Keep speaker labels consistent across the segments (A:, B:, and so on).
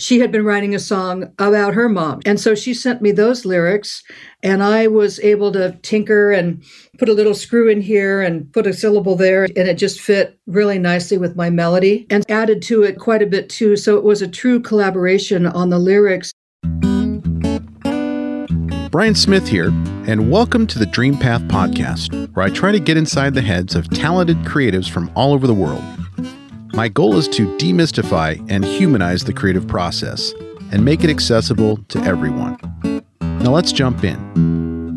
A: she had been writing a song about her mom. And so she sent me those lyrics, and I was able to tinker and put a little screw in here and put a syllable there. And it just fit really nicely with my melody and added to it quite a bit too. So it was a true collaboration on the lyrics.
B: Brian Smith here, and welcome to the Dream Path Podcast, where I try to get inside the heads of talented creatives from all over the world. My goal is to demystify and humanize the creative process and make it accessible to everyone. Now let's jump in.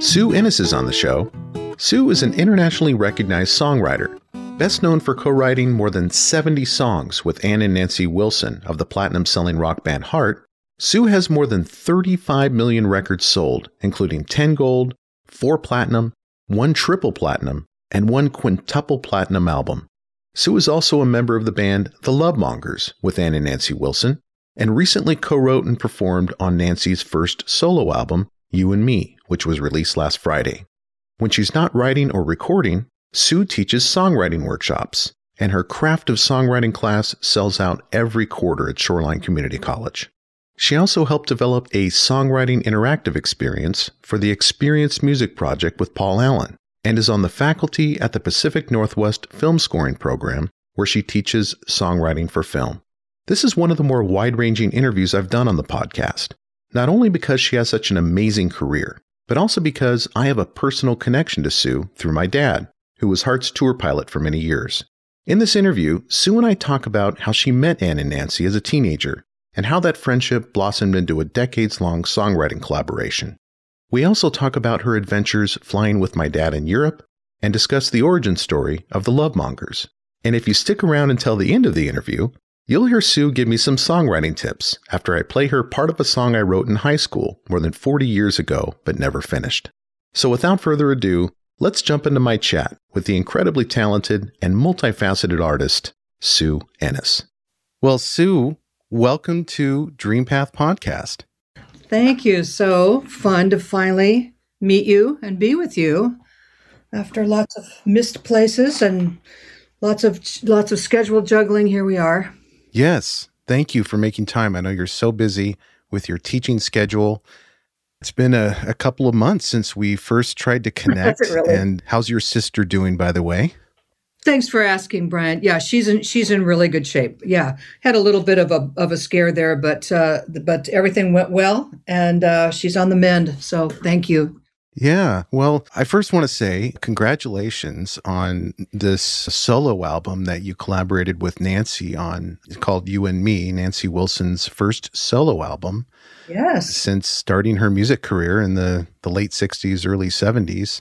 B: Sue Ennis is on the show. Sue is an internationally recognized songwriter, best known for co writing more than 70 songs with Ann and Nancy Wilson of the platinum selling rock band Heart. Sue has more than 35 million records sold, including 10 gold, 4 platinum, 1 triple platinum, and 1 quintuple platinum album. Sue is also a member of the band The Lovemongers with Ann and Nancy Wilson, and recently co wrote and performed on Nancy's first solo album, You and Me, which was released last Friday. When she's not writing or recording, Sue teaches songwriting workshops, and her craft of songwriting class sells out every quarter at Shoreline Community College. She also helped develop a songwriting interactive experience for the Experience Music Project with Paul Allen, and is on the faculty at the Pacific Northwest Film Scoring Program, where she teaches songwriting for film. This is one of the more wide ranging interviews I've done on the podcast, not only because she has such an amazing career, but also because I have a personal connection to Sue through my dad, who was Heart's tour pilot for many years. In this interview, Sue and I talk about how she met Ann and Nancy as a teenager and how that friendship blossomed into a decades long songwriting collaboration. We also talk about her adventures flying with my dad in Europe and discuss the origin story of the Lovemongers. And if you stick around until the end of the interview, you'll hear Sue give me some songwriting tips after I play her part of a song I wrote in high school more than 40 years ago but never finished. So without further ado, let's jump into my chat with the incredibly talented and multifaceted artist, Sue Ennis. Well, Sue, welcome to Dream Path Podcast.
A: Thank you. So fun to finally meet you and be with you after lots of missed places and lots of lots of schedule juggling. Here we are.
B: Yes. Thank you for making time. I know you're so busy with your teaching schedule. It's been a, a couple of months since we first tried to connect. really? And how's your sister doing, by the way?
A: Thanks for asking, Brian. Yeah, she's in she's in really good shape. Yeah, had a little bit of a of a scare there, but uh, but everything went well, and uh, she's on the mend. So thank you.
B: Yeah. Well, I first want to say congratulations on this solo album that you collaborated with Nancy on. It's called You and Me, Nancy Wilson's first solo album.
A: Yes.
B: Since starting her music career in the, the late 60s, early 70s.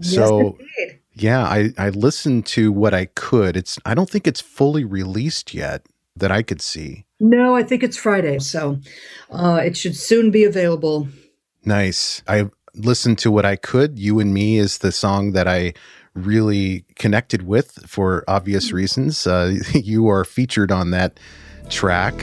B: So yes, yeah, I, I listened to what I could. It's I don't think it's fully released yet that I could see.
A: No, I think it's Friday, so uh, it should soon be available.
B: Nice. I listened to what I could. You and Me is the song that I really connected with for obvious mm. reasons. Uh, you are featured on that track.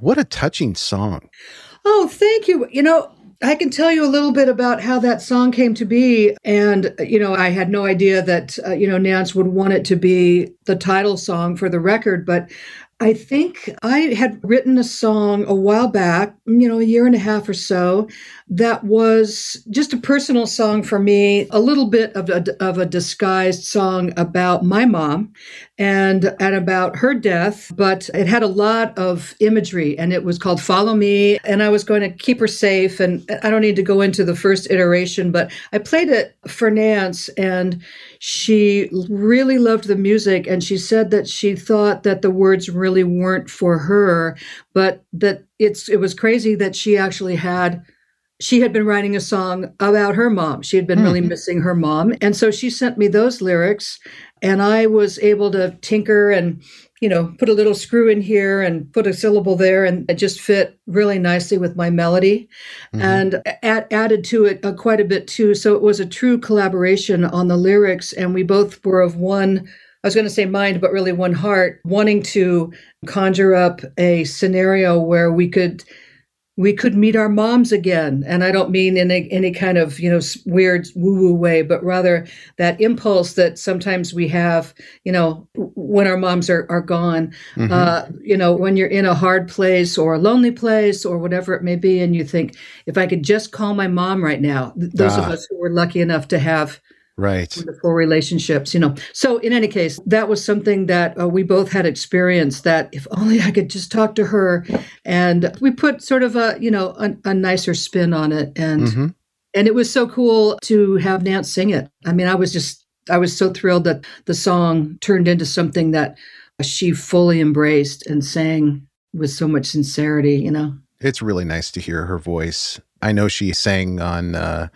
B: What a touching song.
A: Oh, thank you. You know, I can tell you a little bit about how that song came to be. And, you know, I had no idea that, uh, you know, Nance would want it to be the title song for the record. But I think I had written a song a while back, you know, a year and a half or so, that was just a personal song for me, a little bit of a, of a disguised song about my mom and, and about her death, but it had a lot of imagery and it was called Follow Me. And I was going to keep her safe. And I don't need to go into the first iteration, but I played it for Nance and she really loved the music. And she said that she thought that the words really weren't for her, but that it's, it was crazy that she actually had she had been writing a song about her mom. She had been mm-hmm. really missing her mom. And so she sent me those lyrics, and I was able to tinker and you know, put a little screw in here and put a syllable there, and it just fit really nicely with my melody, mm-hmm. and add, added to it uh, quite a bit too. So it was a true collaboration on the lyrics, and we both were of one. I was going to say mind, but really one heart, wanting to conjure up a scenario where we could we could meet our moms again. And I don't mean in a, any kind of, you know, weird woo woo way, but rather that impulse that sometimes we have, you know, when our moms are, are gone, mm-hmm. uh, you know, when you're in a hard place or a lonely place or whatever it may be. And you think, if I could just call my mom right now, those ah. of us who were lucky enough to have
B: right.
A: Wonderful relationships you know. So in any case that was something that uh, we both had experienced that if only i could just talk to her and we put sort of a you know a, a nicer spin on it and mm-hmm. and it was so cool to have nance sing it. I mean i was just i was so thrilled that the song turned into something that she fully embraced and sang with so much sincerity you know.
B: It's really nice to hear her voice. I know she sang on uh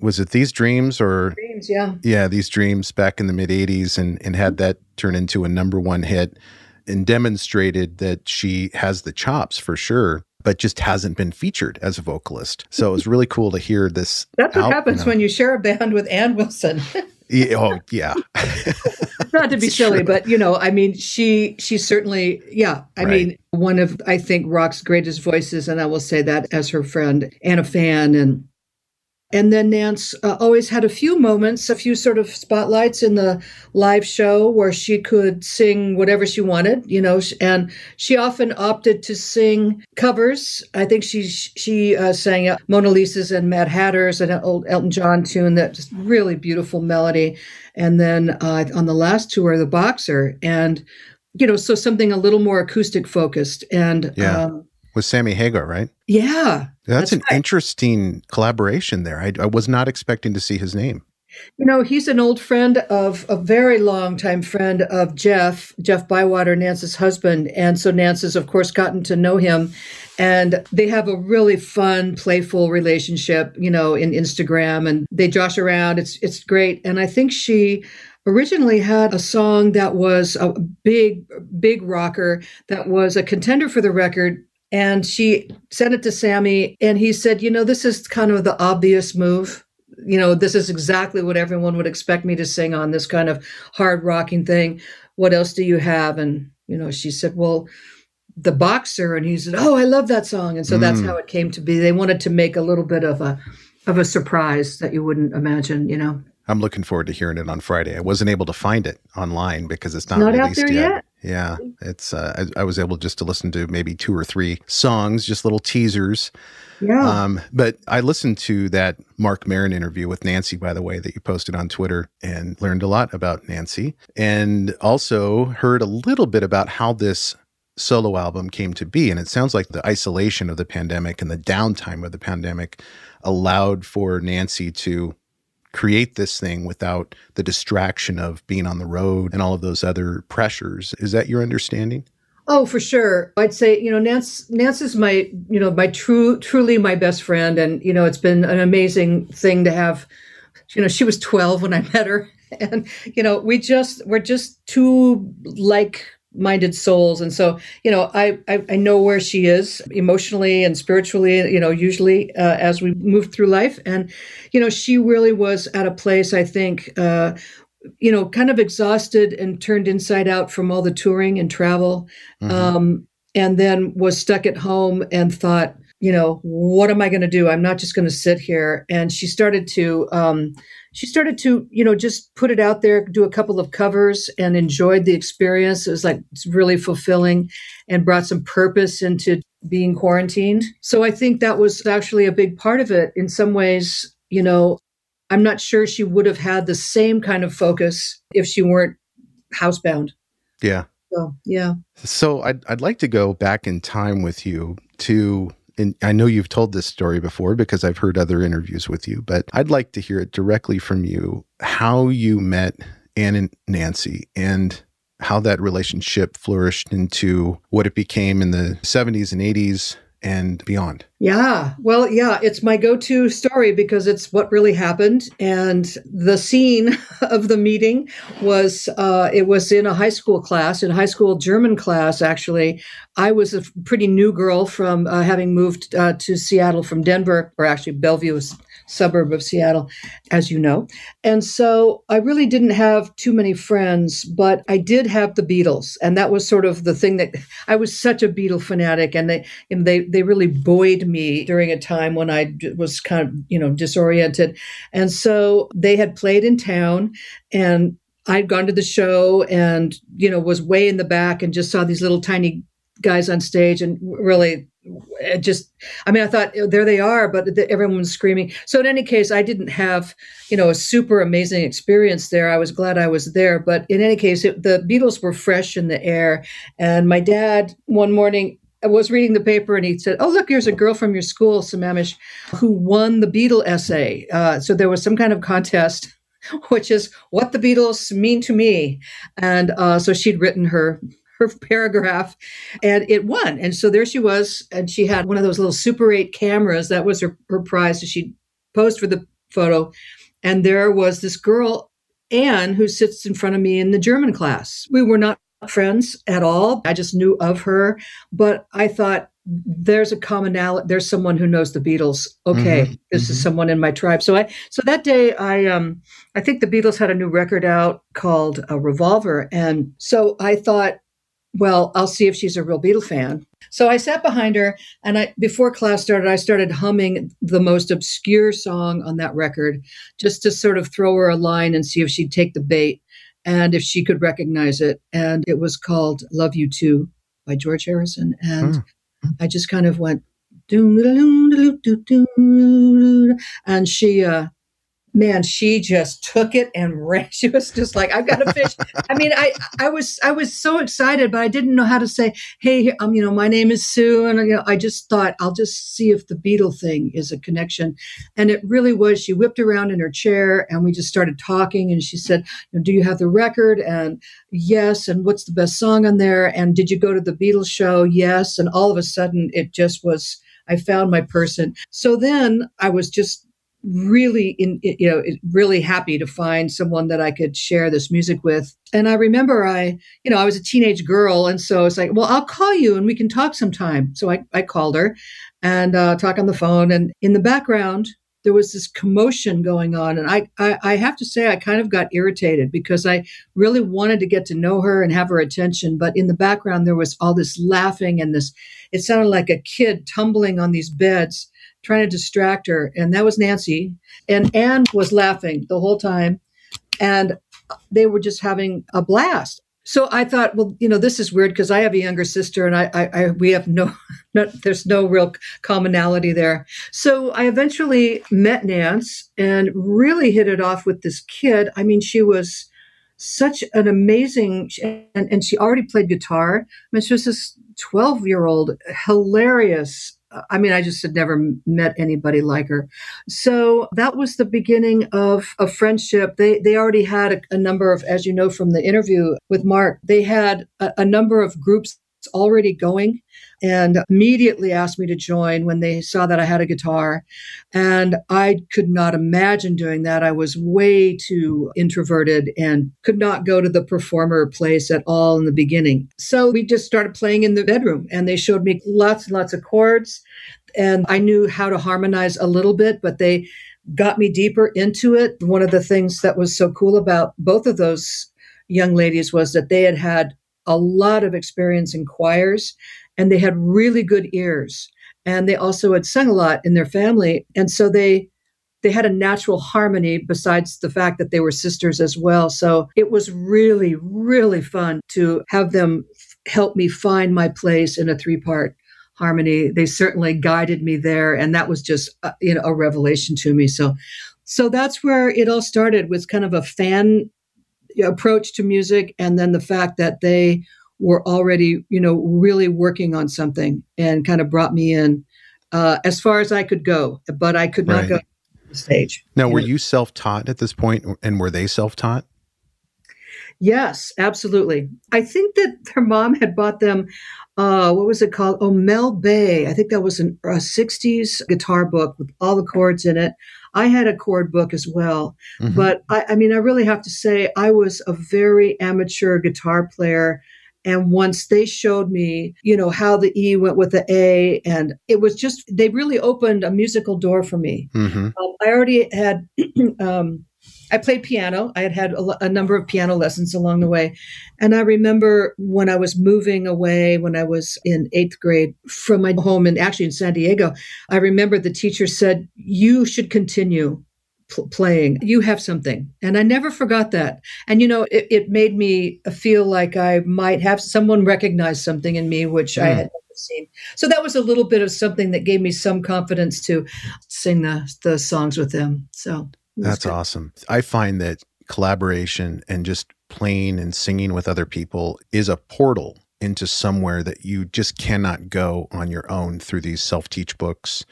B: was it these dreams or
A: dreams yeah
B: yeah these dreams back in the mid 80s and and had that turn into a number one hit and demonstrated that she has the chops for sure but just hasn't been featured as a vocalist so it was really cool to hear this
A: that's what out, happens you know. when you share a band with ann wilson
B: yeah, oh yeah
A: not to be silly true. but you know i mean she she certainly yeah i right. mean one of i think rock's greatest voices and i will say that as her friend and a fan and and then Nance uh, always had a few moments, a few sort of spotlights in the live show where she could sing whatever she wanted, you know, and she often opted to sing covers. I think she she uh, sang Mona Lisa's and Mad Hatters and an old Elton John tune that just really beautiful melody. And then uh, on the last tour, The Boxer, and you know, so something a little more acoustic focused. And
B: yeah. Um, with Sammy Hagar, right?
A: Yeah.
B: That's, that's an right. interesting collaboration there. I, I, was not expecting to see his name.
A: You know, he's an old friend of a very long time friend of Jeff, Jeff Bywater, Nance's husband. And so Nance has, of course, gotten to know him. And they have a really fun, playful relationship, you know, in Instagram and they josh around. It's it's great. And I think she originally had a song that was a big, big rocker that was a contender for the record and she sent it to Sammy, and he said, You know, this is kind of the obvious move. You know, this is exactly what everyone would expect me to sing on this kind of hard rocking thing. What else do you have? And, you know, she said, Well, the boxer. And he said, Oh, I love that song. And so mm. that's how it came to be. They wanted to make a little bit of a of a surprise that you wouldn't imagine, you know.
B: I'm looking forward to hearing it on Friday. I wasn't able to find it online because it's not, not released yet. yet. Yeah, it's. Uh, I, I, was able just to listen to maybe two or three songs, just little teasers.
A: Yeah. Um,
B: but I listened to that Mark Maron interview with Nancy, by the way, that you posted on Twitter, and learned a lot about Nancy, and also heard a little bit about how this solo album came to be. And it sounds like the isolation of the pandemic and the downtime of the pandemic allowed for Nancy to create this thing without the distraction of being on the road and all of those other pressures. Is that your understanding?
A: Oh, for sure. I'd say, you know, Nance Nance is my, you know, my true truly my best friend and you know, it's been an amazing thing to have you know, she was 12 when I met her and you know, we just we're just two like minded souls. And so you know I, I, I know where she is emotionally and spiritually you know usually uh, as we move through life. And you know she really was at a place i think uh, you know kind of exhausted and turned inside out from all the touring and travel mm-hmm. um, and then was stuck at home and thought you know what am i going to do? I'm not just going to sit here. And she started to um, she started to, you know, just put it out there, do a couple of covers and enjoyed the experience. It was like it's really fulfilling and brought some purpose into being quarantined. So I think that was actually a big part of it. In some ways, you know, I'm not sure she would have had the same kind of focus if she weren't housebound.
B: Yeah.
A: So, yeah.
B: So I'd, I'd like to go back in time with you to and I know you've told this story before because I've heard other interviews with you, but I'd like to hear it directly from you how you met Ann and Nancy and how that relationship flourished into what it became in the 70s and 80s and beyond.
A: Yeah. Well, yeah, it's my go to story because it's what really happened. And the scene of the meeting was uh, it was in a high school class, in high school German class, actually. I was a pretty new girl from uh, having moved uh, to Seattle from Denver, or actually Bellevue was suburb of Seattle, as you know. And so I really didn't have too many friends, but I did have the Beatles. And that was sort of the thing that I was such a Beatle fanatic. And they, they, they really buoyed me during a time when I was kind of, you know, disoriented. And so they had played in town and I'd gone to the show and, you know, was way in the back and just saw these little tiny guys on stage and really it just i mean i thought oh, there they are but everyone was screaming. So in any case i didn't have you know a super amazing experience there. I was glad i was there but in any case it, the beatles were fresh in the air and my dad one morning I was reading the paper and he said, "Oh, look, here's a girl from your school, Sammamish, who won the Beatle essay." Uh, so there was some kind of contest, which is what the Beatles mean to me, and uh, so she'd written her her paragraph and it won. And so there she was. And she had one of those little Super 8 cameras. That was her, her prize. So she posed for the photo. And there was this girl, Ann, who sits in front of me in the German class. We were not friends at all. I just knew of her. But I thought, there's a commonality there's someone who knows the beatles okay mm-hmm, this mm-hmm. is someone in my tribe so i so that day i um i think the beatles had a new record out called a revolver and so i thought well, I'll see if she's a real Beatle fan. So I sat behind her, and I before class started, I started humming the most obscure song on that record, just to sort of throw her a line and see if she'd take the bait and if she could recognize it. And it was called "Love You To" by George Harrison, and hmm. I just kind of went and she uh man, she just took it and ran. She was just like, I've got a fish. I mean, I, I was, I was so excited, but I didn't know how to say, Hey, um, you know, my name is Sue. And you know, I just thought I'll just see if the Beatle thing is a connection. And it really was, she whipped around in her chair and we just started talking and she said, do you have the record? And yes. And what's the best song on there? And did you go to the Beatles show? Yes. And all of a sudden it just was, I found my person. So then I was just really in you know really happy to find someone that I could share this music with. And I remember I you know I was a teenage girl, and so it's like, well, I'll call you and we can talk sometime. So I I called her and uh, talk on the phone, and in the background there was this commotion going on and I, I, I have to say i kind of got irritated because i really wanted to get to know her and have her attention but in the background there was all this laughing and this it sounded like a kid tumbling on these beds trying to distract her. And that was Nancy. And Ann was laughing the whole time. And they were just having a blast. So I thought, well, you know, this is weird because I have a younger sister, and I, I, I we have no, no, there's no real commonality there. So I eventually met Nance and really hit it off with this kid. I mean, she was such an amazing, and, and she already played guitar. I mean, she was this 12 year old, hilarious, I mean, I just had never met anybody like her. So that was the beginning of a friendship. They they already had a, a number of, as you know from the interview with Mark, they had a, a number of groups already going and immediately asked me to join when they saw that I had a guitar. And I could not imagine doing that. I was way too introverted and could not go to the performer place at all in the beginning. So we just started playing in the bedroom and they showed me lots and lots of chords. And I knew how to harmonize a little bit, but they got me deeper into it. One of the things that was so cool about both of those young ladies was that they had had a lot of experience in choirs and they had really good ears and they also had sung a lot in their family and so they they had a natural harmony besides the fact that they were sisters as well. So it was really really fun to have them help me find my place in a three part harmony. They certainly guided me there and that was just uh, you know a revelation to me. So so that's where it all started was kind of a fan approach to music and then the fact that they were already, you know, really working on something and kind of brought me in uh, as far as I could go, but I could not right. go the stage.
B: Now, were you self taught at this point and were they self taught?
A: Yes, absolutely. I think that their mom had bought them, uh, what was it called? Oh, Mel Bay. I think that was an, a 60s guitar book with all the chords in it. I had a chord book as well. Mm-hmm. But I, I mean, I really have to say, I was a very amateur guitar player. And once they showed me, you know, how the E went with the A, and it was just, they really opened a musical door for me. Mm-hmm. Um, I already had um, I played piano. I had had a, a, number of piano lessons along the way. And I remember when I was moving away, when I was in eighth grade from my home and actually in San Diego, I remember the teacher said, You should continue pl- playing. You have something. And I never forgot that. And, you know, it, it, made me feel like I might have someone recognize something in me, which mm. I hmm. had never seen. So that was a little bit of something that gave me some confidence to sing the, the songs with them. So
B: that's good. awesome. I find that collaboration and just playing and singing with other people is a portal into somewhere that you just cannot go on your own through these self teach books.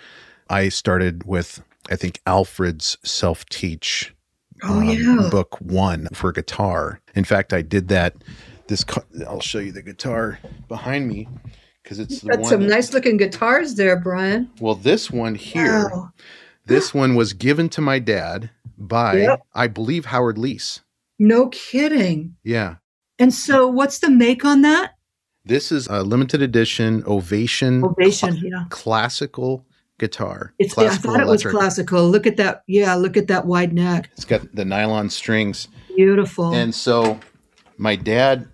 B: I started with, I think, Alfred's self teach
A: oh, um, yeah.
B: book one for guitar. In fact, I did that. This I'll show you the guitar behind me because it's
A: the Got some that, nice looking guitars there, Brian.
B: Well, this one here, wow. this one was given to my dad by, yep. I believe, Howard Leese.
A: No kidding.
B: Yeah.
A: And so, what's the make on that?
B: This is a limited edition Ovation.
A: Ovation, cl- yeah.
B: Classical guitar.
A: It's. Classical I thought electric. it was classical. Look at that. Yeah, look at that wide neck.
B: It's got the nylon strings.
A: Beautiful.
B: And so, my dad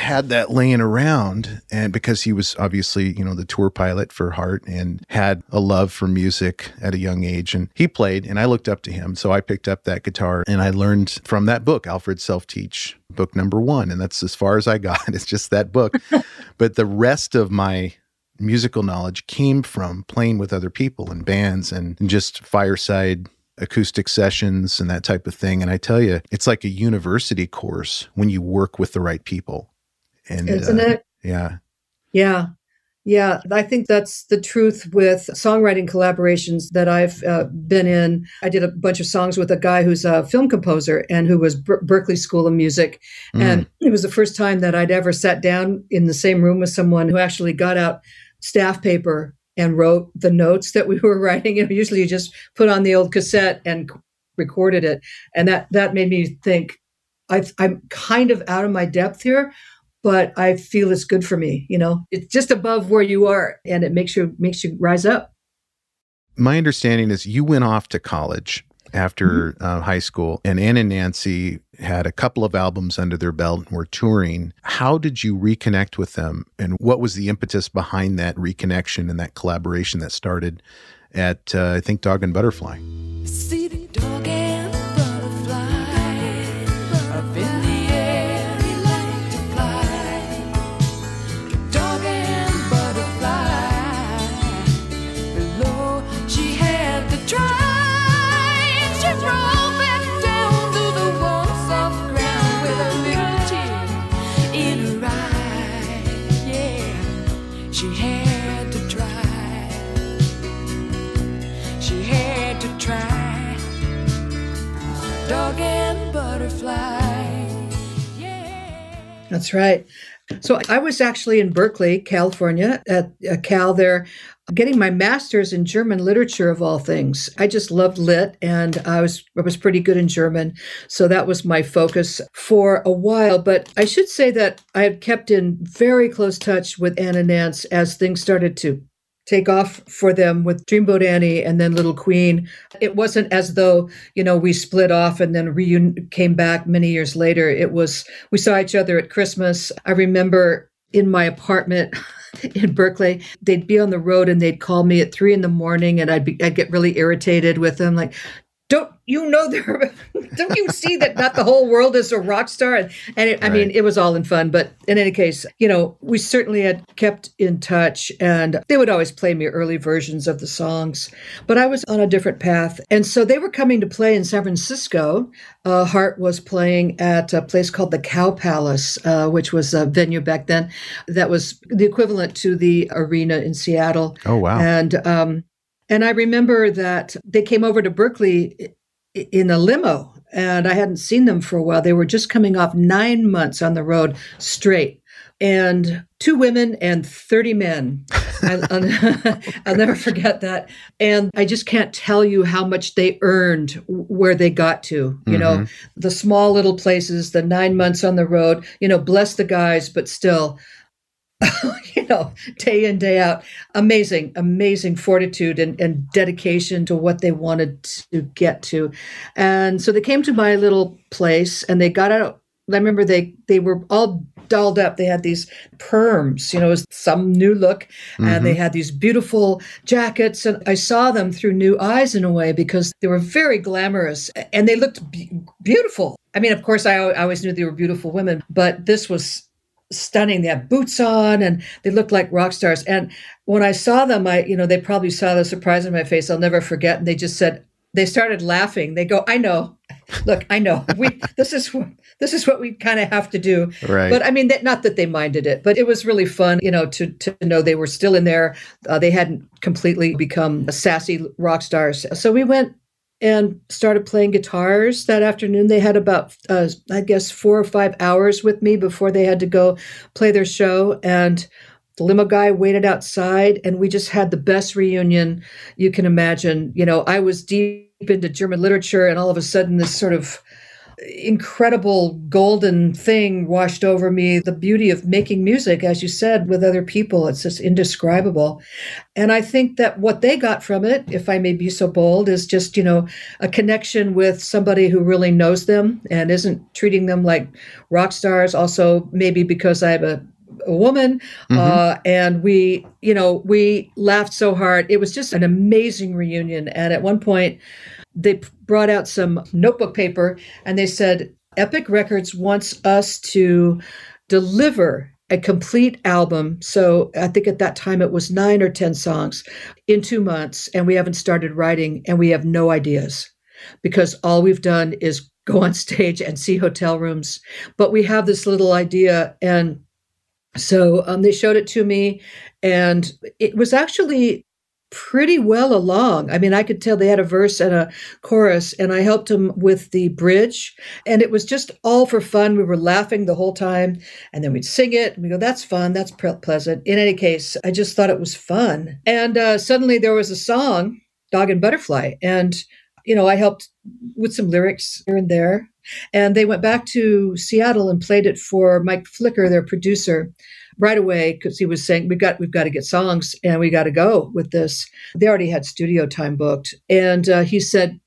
B: had that laying around and because he was obviously you know the tour pilot for heart and had a love for music at a young age and he played and i looked up to him so i picked up that guitar and i learned from that book alfred self-teach book number one and that's as far as i got it's just that book but the rest of my musical knowledge came from playing with other people and bands and just fireside acoustic sessions and that type of thing. And I tell you, it's like a university course when you work with the right people.
A: And isn't uh, it?
B: Yeah.
A: Yeah. Yeah, I think that's the truth with songwriting collaborations that I've uh, been in. I did a bunch of songs with a guy who's a film composer and who was Ber- Berklee School of Music. Mm. And it was the first time that I'd ever sat down in the same room with someone who actually got out staff paper and wrote the notes that we were writing. You know, usually you just put on the old cassette and recorded it. And that, that made me think, i I'm kind of out of my depth here, but I feel it's good for me. You know, it's just above where you are, and it makes you makes you rise up.
B: My understanding is you went off to college after mm-hmm. uh, high school, and Ann and Nancy had a couple of albums under their belt and were touring. How did you reconnect with them, and what was the impetus behind that reconnection and that collaboration that started at uh, I think Dog and Butterfly?
A: That's right. So I was actually in Berkeley, California, at Cal there, getting my master's in German literature of all things. I just loved lit and I was I was pretty good in German. So that was my focus for a while. But I should say that I had kept in very close touch with Anna Nance as things started to take off for them with Dreamboat Annie and then Little Queen. It wasn't as though, you know, we split off and then reun- came back many years later. It was, we saw each other at Christmas. I remember in my apartment. in Berkeley, they'd be on the road and they'd call me at three in the morning, and I'd be, I'd get really irritated with them, like, don't you know there don't you see that not the whole world is a rock star and, and it, right. i mean it was all in fun but in any case you know we certainly had kept in touch and they would always play me early versions of the songs but i was on a different path and so they were coming to play in san francisco uh, Heart was playing at a place called the Cow Palace, uh, which was a venue back then that was the equivalent to the arena in Seattle.
B: Oh, wow.
A: And um, and I remember that they came over to Berkeley in a limo and I hadn't seen them for a while. They were just coming off nine months on the road straight, and two women and 30 men. I, will never forget that. And I just can't tell you how much they earned where they got to. You mm-hmm. know, the small little places, the nine months on the road, you know, bless the guys, but still. you know, day in, day out. Amazing, amazing fortitude and, and dedication to what they wanted to get to. And so they came to my little place and they got out. I remember they they were all dolled up. They had these perms, you know, some new look, mm-hmm. and they mm-hmm. had these beautiful jackets. And I saw them through new eyes in a way because they were very glamorous and they looked be- beautiful. I mean, of course, I, I always knew they were beautiful women, but this was stunning. They have boots on and they look like rock stars. And when I saw them, I, you know, they probably saw the surprise in my face. I'll never forget. And they just said, they started laughing. They go, I know. Look, I know. We this is this is what we kind of have to do.
B: Right.
A: But I mean, that, not that they minded it, but it was really fun, you know, to to know they were still in there. Uh, they hadn't completely become sassy rock stars. So we went and started playing guitars that afternoon. They had about, uh, I guess, four or five hours with me before they had to go play their show. And the limo guy waited outside, and we just had the best reunion you can imagine. You know, I was deep into German literature, and all of a sudden, this sort of incredible golden thing washed over me the beauty of making music as you said with other people it's just indescribable. And i think that what they got from it if i may be so bold is just you know a connection with somebody who really knows them and isn't treating them like rock stars also maybe because i'm a a woman mm-hmm. uh, and we you know we laughed so hard. It was just an amazing reunion. And at one point they brought out some notebook paper and they said, Epic Records wants us to deliver a complete album. So I think at that time it was nine or 10 songs in two months, and we haven't started writing and we have no ideas because all we've done is go on stage and see hotel rooms. But we have this little idea. And so um, they showed it to me, and it was actually pretty well along. I mean, I could tell they had a verse and a chorus, and I helped them with the bridge. And it was just all for fun. We were laughing the whole time, and then we'd sing it, we go, That's fun, that's pleasant. In any case, I just thought it was fun. And uh, suddenly there was a song, Dog and Butterfly. And, you know, I helped with some lyrics here and there. And they went back to Seattle and played it for Mike Flicker, their producer right away because he was saying we've got we've got to get songs and we got to go with this. They already had studio time booked, and uh, he said,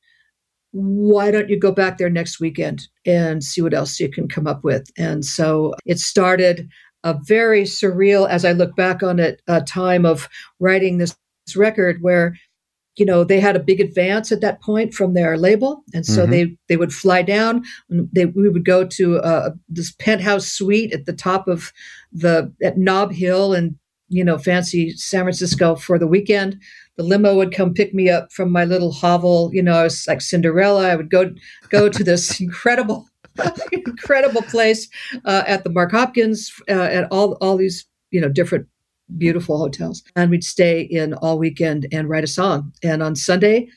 A: "Why don't you go back there next weekend and see what else you can come up with?" And so it started a very surreal, as I look back on it, a time of writing this record where you know they had a big advance at that point from their label and so mm-hmm. they they would fly down they we would go to uh, this penthouse suite at the top of the at Nob Hill and you know fancy San Francisco for the weekend the limo would come pick me up from my little hovel you know I was like Cinderella I would go go to this incredible incredible place uh, at the Mark Hopkins uh, at all all these you know different beautiful hotels. And we'd stay in all weekend and write a song. And on Sunday,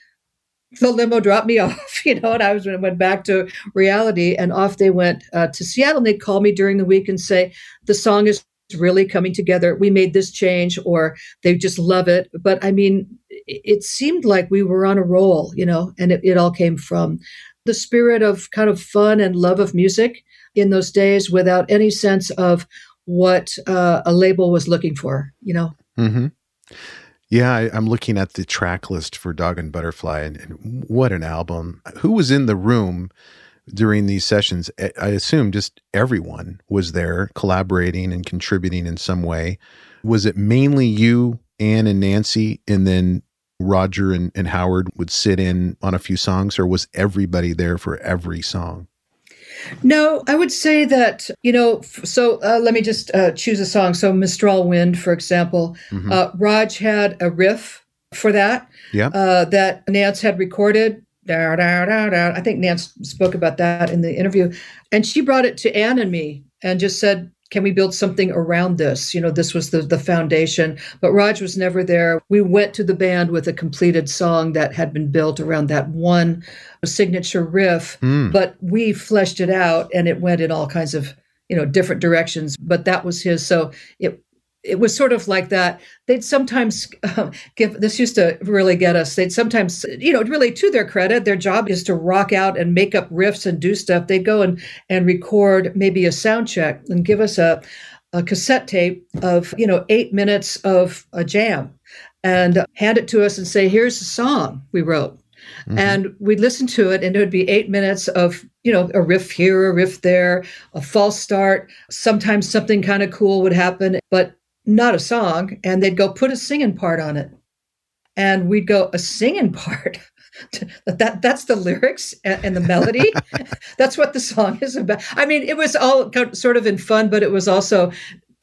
A: the limo dropped me off, you know, and I was went back to reality. And off they went uh, to Seattle. And they'd call me during the week and say, the song is really coming together. We made this change, or they just love it. But I mean, it seemed like we were on a roll, you know, and it, it all came from the spirit of kind of fun and love of music in those days without any sense of what uh, a label was looking for, you know?
B: Mm-hmm. Yeah, I, am looking at the track list for Dog and Butterfly, and, and, what an album! Who was in the room during these sessions? I assume just everyone was there, collaborating and contributing in some way. Was it mainly you, Ann, and Nancy, and then Roger and, and Howard would sit in on a few songs, or was everybody there for every song?
A: No, I would say that, you know, so uh, let me just uh, choose a song. So, Mistral Wind, for example, mm-hmm. uh, Raj had a riff for that
B: yeah.
A: Uh, that Nance had recorded. Da, da, da, da. I think Nance spoke about that in the interview. And she brought it to Ann and me and just said, can we build something around this? You know, this was the, the foundation, but Raj was never there. We went to the band with a completed song that had been built around that one signature riff,
B: Mm.
A: but we fleshed it out and it went in all kinds of, you know, different directions. But that was his. So it, it was sort of like that. They'd sometimes uh, give this used to really get us. They'd sometimes, you know, really to their credit, their job is to rock out and make up riffs and do stuff. They'd go and and record maybe a sound check and give us a a cassette tape of you know eight minutes of a jam and hand it to us and say here's the song we wrote
B: Mhm.
A: and we'd listen to it and it would be eight minutes of you know a riff here a riff there a false start sometimes something kind of cool would happen but not a song and they'd go put a singing part on it. And we'd go a singing part? That that's the lyrics and, and the melody? That's what the song is about. I mean it was all sort of in fun but it was also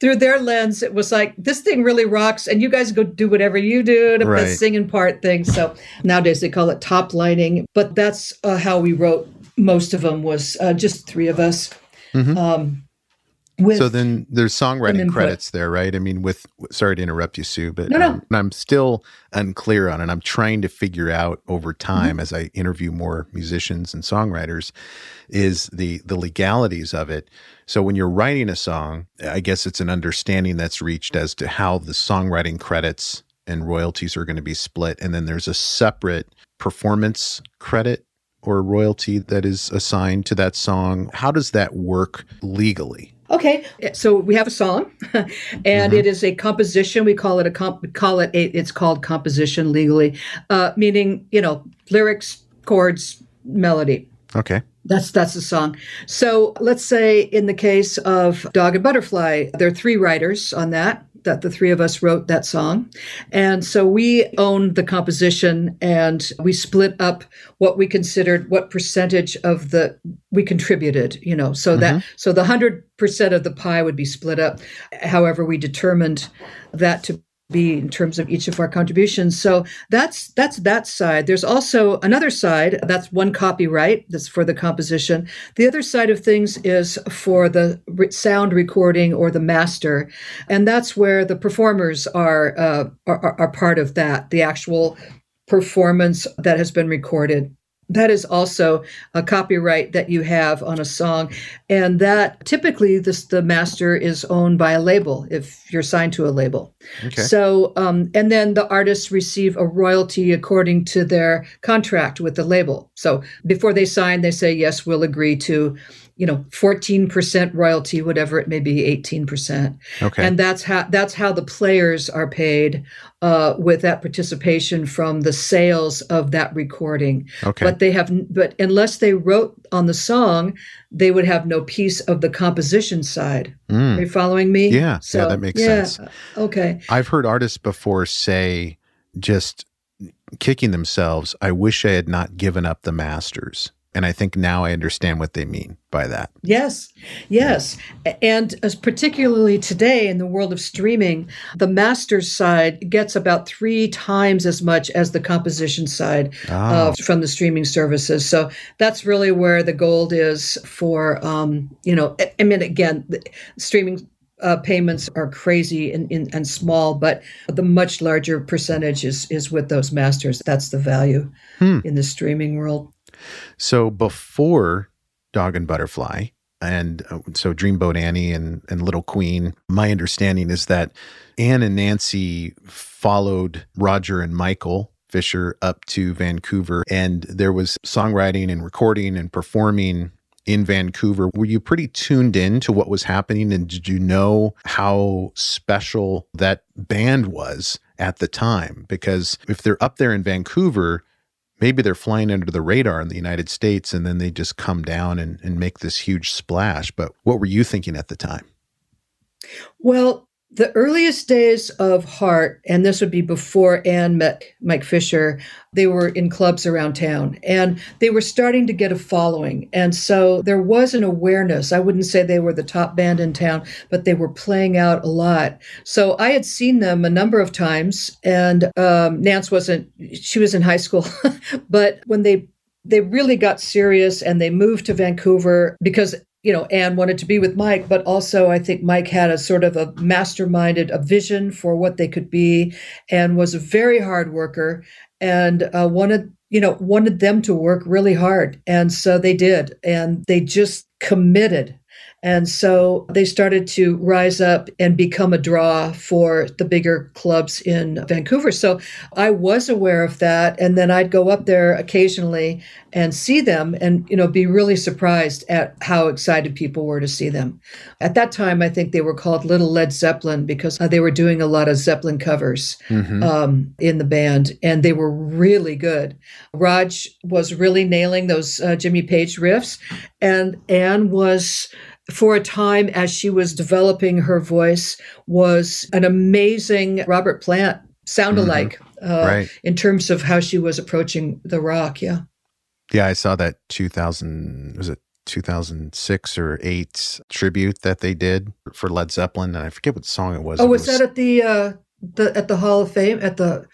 A: through their lens it was like this thing really rocks and you guys go do whatever you do to
B: Right.
A: the singing part thing. So nowadays they call it top lining but that's uh, how we wrote most of them was uh, just three of us.
B: Mhm.
A: um,
B: so then there's songwriting credits there, right? I mean, with sorry to interrupt you, Sue, but
A: No, no.
B: um, I'm still unclear on it. I'm trying to figure out over
A: Mm-hmm.
B: time as I interview more musicians and songwriters, is the the legalities of it. So when you're writing a song, I guess it's an understanding that's reached as to how the songwriting credits and royalties are going to be split, and then there's a separate performance credit or royalty that is assigned to that song. How does that work legally?
A: Okay, so we have a song, and
B: Mhm.
A: it is a composition. We call it a comp. Call it a. It's called composition legally, uh, meaning you know lyrics, chords, melody.
B: Okay.
A: That's that's the song. So let's say in the case of Dog and Butterfly, there are three writers on that. That the three of us wrote that song, and so we owned the composition, and we split up what we considered what percentage of the we contributed. You know, so that mm-hmm. so the hundred percent of the pie would be split up. However, we determined that to be in terms of each of our contributions. So that's that's that side. There's also another side. That's one copyright. That's for the composition. The other side of things is for the re- sound recording or the master, and that's where the performers are uh, are, are- are part of that. The actual performance that has been recorded. That is also a copyright that you have on a song, and that typically this the master is owned by a label if you're signed to a label.
B: Okay.
A: So, um, and then the artists receive a royalty according to their contract with the label. So before they sign, they say, yes, we'll agree to, you know, 14% royalty, whatever it may be, 18%.
B: Okay.
A: And that's how, that's how the players are paid uh, with that participation from the sales of that recording.
B: okay.
A: But they have, but unless they wrote on the song, they would have no piece of the composition side.
B: Mm.
A: Are you following me?
B: Yeah, yeah, that makes
A: yeah,
B: sense.
A: Okay.
B: I've heard artists before say, just kicking themselves, I wish I had not given up the masters. And I think now I understand what they mean by that.
A: Yes, yes. And as particularly today in the world of streaming, the master's side gets about three times as much as the composition side
B: Ah,
A: uh, from the streaming services. So that's really where the gold is for, um, you know, I- mean, again, the streaming. Uh, payments are crazy and, and, and small, but the much larger percentage is is with those masters. That's the value
B: Hmm.
A: in the streaming world.
B: So before Dog and Butterfly, and uh, so Dreamboat Annie and, and Little Queen, my understanding is that Ann and Nancy followed Roger and Michael Fisher up to Vancouver, and there was songwriting and recording and performing in Vancouver. Were you pretty tuned in to what was happening, and did you know how special that band was at the time? Because if they're up there in Vancouver, maybe they're flying under the radar in the United States and then they just come down and, and make this huge splash. But what were you thinking at the time?
A: Well, the earliest days of Heart, and this would be before Ann met Mike Fisher, they were in clubs around town and they were starting to get a following. And so there was an awareness. I wouldn't say they were the top band in town, but they were playing out a lot. So I had seen them a number of times, and um, Nance wasn't, she was in high school, but when they they really got serious and they moved to Vancouver because you know, Ann wanted to be with Mike, but also I think Mike had a sort of a masterminded a vision for what they could be, and was a very hard worker, and uh, wanted you know wanted them to work really hard, and so they did, and they just committed and so they started to rise up and become a draw for the bigger clubs in Vancouver. So I was aware of that. And then I'd go up there occasionally and see them and, you know, be really surprised at how excited people were to see them. At that time, I think they were called Little Led Zeppelin because uh, they were doing a lot of Zeppelin covers mm-hmm. um, in the band and they were really good. Raj was really nailing those uh, Jimmy Page riffs and Ann was for a time as she was developing her voice was an amazing Robert Plant sound mm-hmm. alike uh, right. in terms of how she was approaching the rock. Yeah.
B: Yeah, I saw that 2000 was it 2006 or 8 tribute that they did for Led Zeppelin and I forget what song it was.
A: Oh,
B: it
A: was, was, that at the uh the at the Hall of Fame at the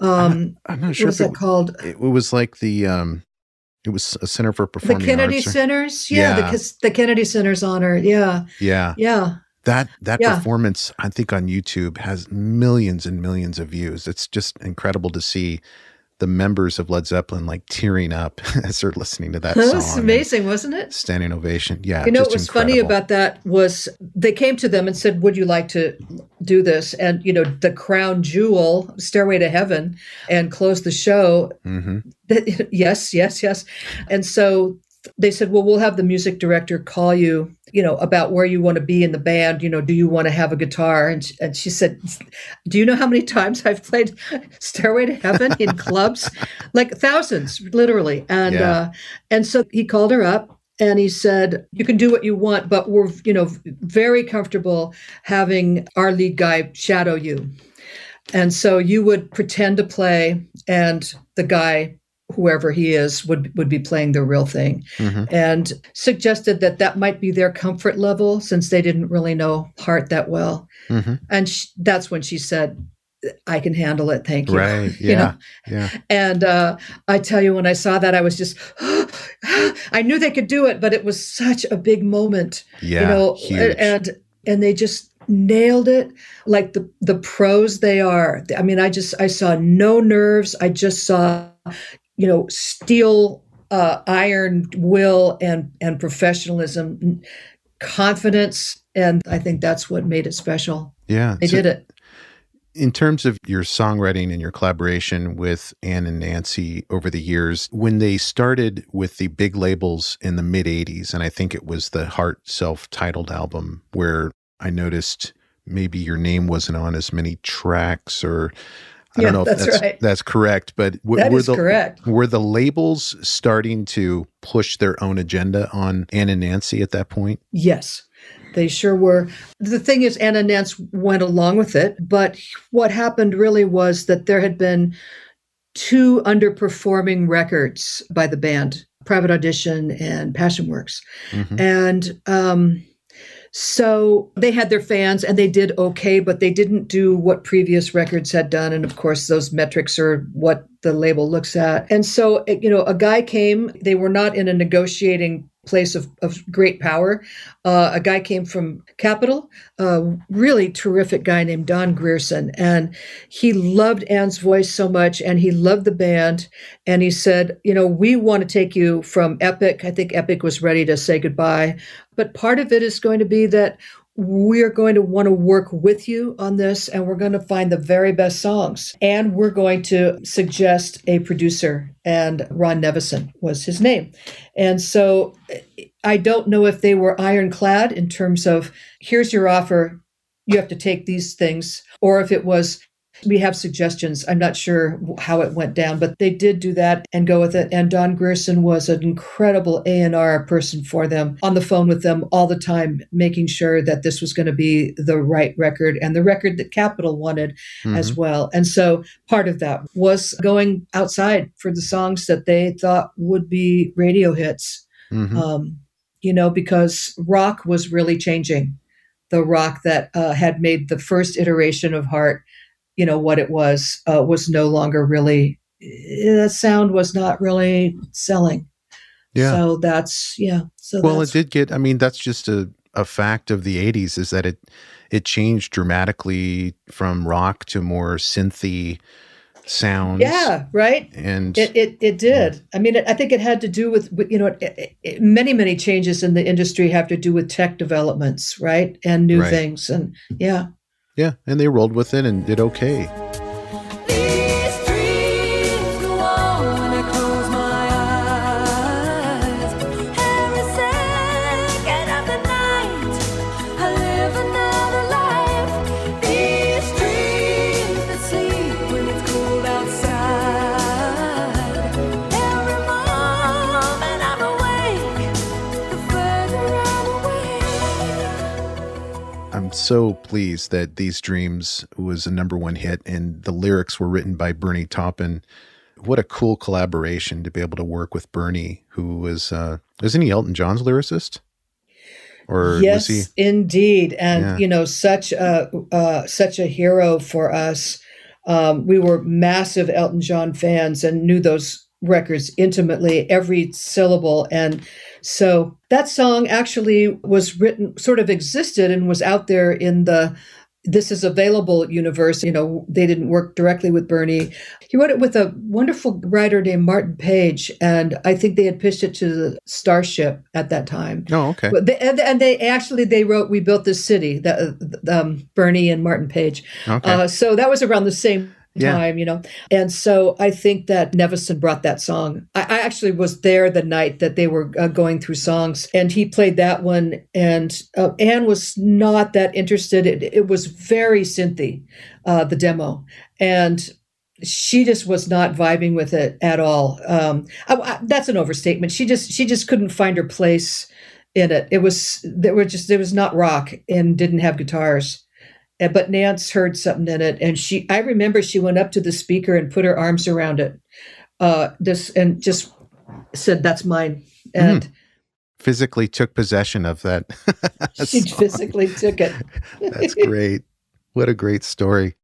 A: um I'm
B: not, I'm not sure
A: what was that called?
B: It was like the um it was a Center for Performing
A: The Kennedy
B: Arts.
A: Centers, yeah, yeah. The, the Kennedy Center's honor, yeah,
B: yeah,
A: yeah.
B: That that yeah. performance, I think, on YouTube has millions and millions of views. It's just incredible to see the members of Led Zeppelin like tearing up as they're listening to that, that song.
A: was amazing, wasn't it?
B: Standing ovation. Yeah.
A: You know what was incredible. funny about that was they came to them and said, Would you like to do this? And, you know, the crown jewel, Stairway to Heaven, and close the show. Mm-hmm. yes, yes, yes. And so they said, Well, we'll have the music director call you you know, about where you want to be in the band. You know, do you want to have a guitar? And she, and she said, "Do you know how many times I've played Stairway to Heaven in clubs? like thousands, literally." And yeah. uh, and so he called her up and he said, "You can do what you want, but we're you know very comfortable having our lead guy shadow you." And so you would pretend to play, and the guy whoever he is would would be playing the real thing mm-hmm. and suggested that that might be their comfort level since they didn't really know Heart that well mm-hmm. and she, that's when she said I can handle it. Thank you.
B: Right. Yeah. you know? Yeah.
A: And uh, I tell you, when I saw that, I was just, I knew they could do it, but it was such a big moment.
B: Yeah.
A: You know,
B: huge.
A: and and they just nailed it like the the pros they are. I mean, I just I saw no nerves. I just saw you know, steel, uh, iron will and and professionalism, confidence, and I think that's what made it special.
B: Yeah,
A: they so did it.
B: In terms of your songwriting and your collaboration with Ann and Nancy over the years, when they started with the big labels in the mid 80s, and I think it was the Heart self titled album where I noticed maybe your name wasn't on as many tracks or I
A: yeah,
B: don't know if
A: that's,
B: that's,
A: right.
B: that's correct, but
A: w- that
B: were
A: is
B: the
A: correct.
B: were the labels starting to push their own agenda on Ann and Nancy at that point?
A: Yes. They sure were. The thing is, Ann and Nance went along with it, but what happened really was that there had been two underperforming records by the band, Private Audition and Passion Works. Mm-hmm. And um, so they had their fans and they did okay, but they didn't do what previous records had done. And of course, those metrics are what the label looks at. And so, you know, a guy came, they were not in a negotiating place of, of great power. Uh, a guy came from Capitol, a really terrific guy named Don Grierson. And he loved Ann's voice so much and he loved the band. And he said, You know, we want to take you from Epic. I think Epic was ready to say goodbye. But part of it is going to be that we're going to want to work with you on this and we're going to find the very best songs. And we're going to suggest a producer, and Ron Nevison was his name. And so I don't know if they were ironclad in terms of here's your offer, you have to take these things, or if it was we have suggestions. I'm not sure how it went down, but they did do that and go with it. And Don Grierson was an incredible A&R person for them, on the phone with them all the time, making sure that this was going to be the right record and the record that Capitol wanted mm-hmm. as well. And so part of that was going outside for the songs that they thought would be radio hits. Mm-hmm. Um, you know, because rock was really changing. The rock that uh, had made the first iteration of Heart you know what it was uh, was no longer really the sound was not really selling
B: yeah
A: so that's yeah So
B: well, it did get. I mean, that's just a a fact of the '80s is that it it changed dramatically from rock to more synthy sounds.
A: yeah, right.
B: and
A: It, it, it did. I mean, I think it had to do with, with, you know, it, it, many, many changes in the industry have to do with tech developments, right? And new
B: Right.
A: things. And yeah.
B: Yeah, and they rolled with it and did okay. So pleased that These Dreams was a number one hit and the lyrics were written by Bernie Taupin. What a cool collaboration to be able to work with Bernie, who was, uh, isn't he Elton John's lyricist? Or
A: yes, indeed. And,
B: Yeah.
A: you know, such a, uh, such a hero for us. Um, we were massive Elton John fans and knew those records intimately, every syllable. And so that song actually was written, sort of existed and was out there in the this is available universe. You know, they didn't work directly with Bernie. He wrote it with a wonderful writer named Martin Page, and I think they had pitched it to the Starship at that time.
B: Oh, okay.
A: But they, and, and they actually they wrote "We Built This City," that um, Bernie and Martin Page.
B: Okay.
A: Uh, so that was around the same
B: Yeah.
A: time, you know. And so I think that Nevison brought that song. I, I actually was there the night that they were uh, going through songs, and he played that one. And uh, Ann was not that interested. It, it was very synthy, uh, the demo, and she just was not vibing with it at all. Um, I, I- that's an overstatement. She just she just couldn't find her place in it. It was there were just it was not rock and didn't have guitars. But Nance heard something in it, and she I remember she went up to the speaker and put her arms around it, uh, this and just said, "That's mine." And
B: Physically took possession of that.
A: she
B: song.
A: physically took it.
B: That's great. What a great story.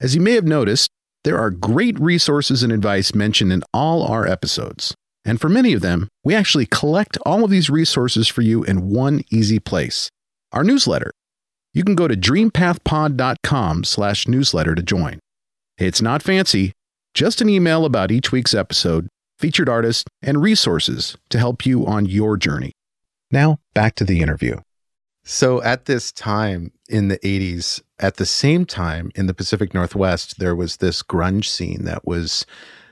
B: As you may have noticed, there are great resources and advice mentioned in all our episodes. And for many of them, we actually collect all of these resources for you in one easy place our newsletter. You can go to dreampathpod.com slash newsletter to join. It's not fancy, just an email about each week's episode, featured artists, and resources to help you on your journey. Now, back to the interview. So, at this time in the 80s, at the same time in the Pacific Northwest, there was this grunge scene that was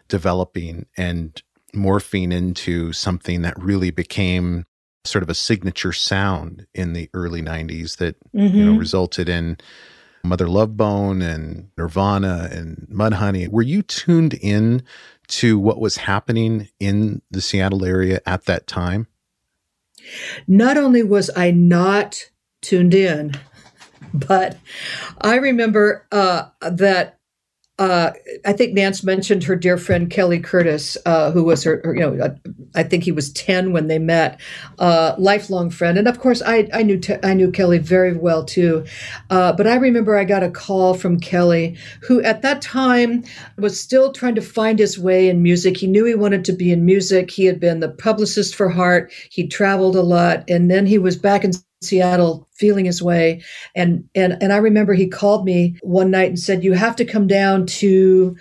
B: developing and morphing into something that really became sort of a signature sound in the early 90s that you know
A: Mhm.
B: resulted in Mother Love Bone and Nirvana and Mudhoney. Were you tuned in to what was happening in the Seattle area at that time?
A: not only was I not tuned in, but I remember uh, that uh, I think Nance mentioned her dear friend Kelly Curtis, uh, who was her, her, you know, uh, I think he was ten when they met, uh, lifelong friend, and of course I I knew I knew Kelly very well too, uh, but I remember I got a call from Kelly, who at that time was still trying to find his way in music. He knew he wanted to be in music. He had been the publicist for Heart. He traveled a lot, and then he was back in Seattle feeling his way. And and and I remember he called me one night and said you have to come down to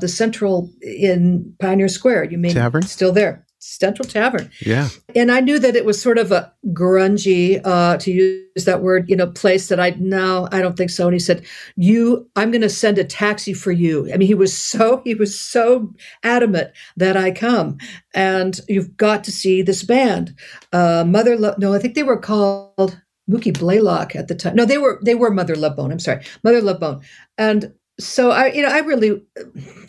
A: the Central in Pioneer Square. You may
B: Tavern?
A: still there Central Tavern.
B: Yeah.
A: and I knew that it was sort of a grungy uh, to use that word you know place that I no I don't think so. And he said you I'm going to send a taxi for you. I mean he was so he was so adamant that I come. And you've got to see this band. Uh, Mother Love, no I think they were called Mookie Blaylock at the time no they were they were Mother Love Bone I'm sorry Mother Love Bone. And so I, you know, I really,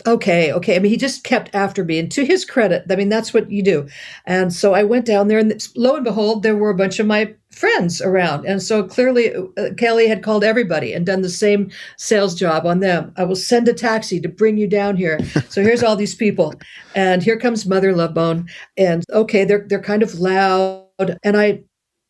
A: okay, okay. I mean, he just kept after me, and to his credit, I mean, that's what you do. And so I went down there, and lo and behold, there were a bunch of my friends around, and so clearly uh, Kelly had called everybody and done the same sales job on them. I will send a taxi to bring you down here. So here's all these people, and here comes Mother Love Bone, and okay, they're they're kind of loud, and I.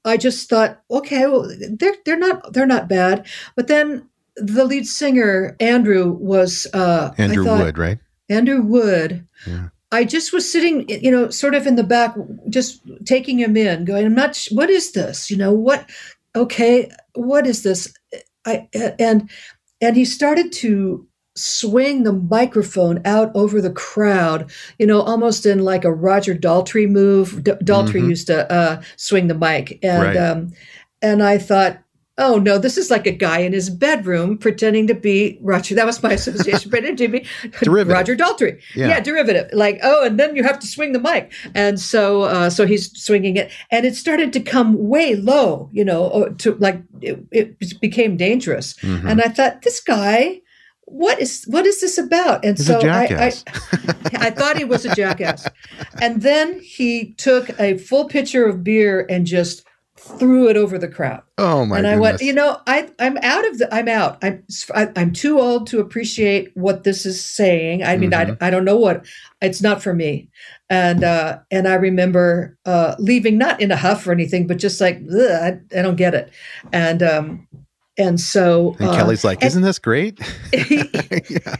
A: I just thought, okay, well, they're they're not they're not bad, but then the lead singer Andrew was uh, I
B: Andrew
A: thought-
B: Wood, right?
A: Andrew Wood
B: Yeah.
A: I just was sitting, you know, sort of in the back, just taking him in, going, I'm not, sh- what is this? You know, what, okay, what is this? I, and, and he started to swing the microphone out over the crowd, you know, almost in like a Roger Daltrey move. D- Daltrey
B: Mhm.
A: used to uh, swing the mic. And,
B: Right.
A: um, and I thought, oh no, this is like a guy in his bedroom pretending to be Roger. That was my association, pretending to be
B: Derivative.
A: Roger Daltrey.
B: Yeah.
A: Yeah. derivative. Like, oh, and then you have to swing the mic. And so, uh, so he's swinging it, and it started to come way low, you know, uh, to like it, it became dangerous.
B: Mhm.
A: And I thought, this guy, what is what is this about? And
B: He's
A: so. I, I, I thought he was a jackass. And then he took a full pitcher of beer and just threw it over the crowd
B: oh my
A: and I
B: goodness.
A: went, you know, I I'm out of the I'm out. I'm I, I'm too old to appreciate what this is saying. I mean,
B: Mhm.
A: I I don't know what it's not for me. And uh and I remember uh leaving not in a huff or anything, but just like I, I don't get it. And um and so
B: and
A: uh,
B: Kelly's like, isn't this great?
A: he,
B: yeah.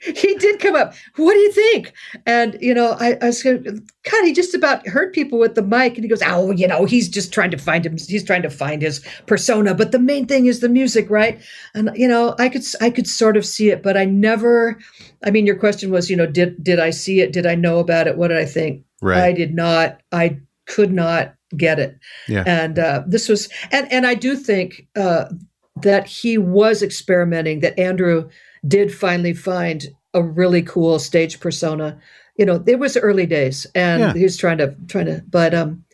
A: he did come up. What do you think? And you know, I, I was going, God, he just about hurt people with the mic. And he goes, Oh, you know, he's just trying to find him. He's trying to find his persona. But the main thing is the music, right? And you know, I could I could sort of see it, but I never. I mean, your question was, you know, did did I see it? Did I know about it? What did I think?
B: Right.
A: I did not. I could not get it.
B: Yeah.
A: And uh, this was, and and I do think uh, that he was experimenting. That Andrew did finally find a really cool stage persona. You know, it was early days, and
B: Yeah.
A: he was trying to trying to, but um,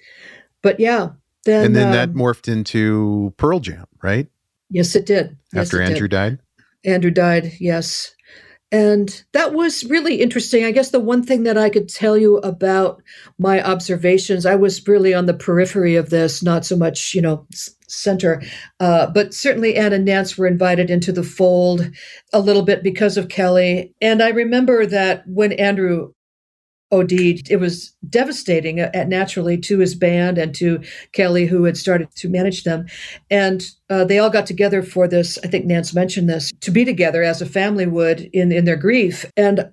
A: but yeah. Then,
B: and then that
A: um,
B: morphed into Pearl Jam, right?
A: yes, it did. Yes,
B: After
A: it did.
B: Andrew died.
A: Andrew died, yes. And that was really interesting. I guess the one thing that I could tell you about my observations, I was really on the periphery of this, not so much, you know, center. Uh, but certainly Ann and Nance were invited into the fold a little bit because of Kelly. And I remember that when Andrew OD'd, it was devastating uh, naturally to his band and to Kelly, who had started to manage them. And uh, they all got together for this. I think Nance mentioned this to be together as a family would in, in their grief. And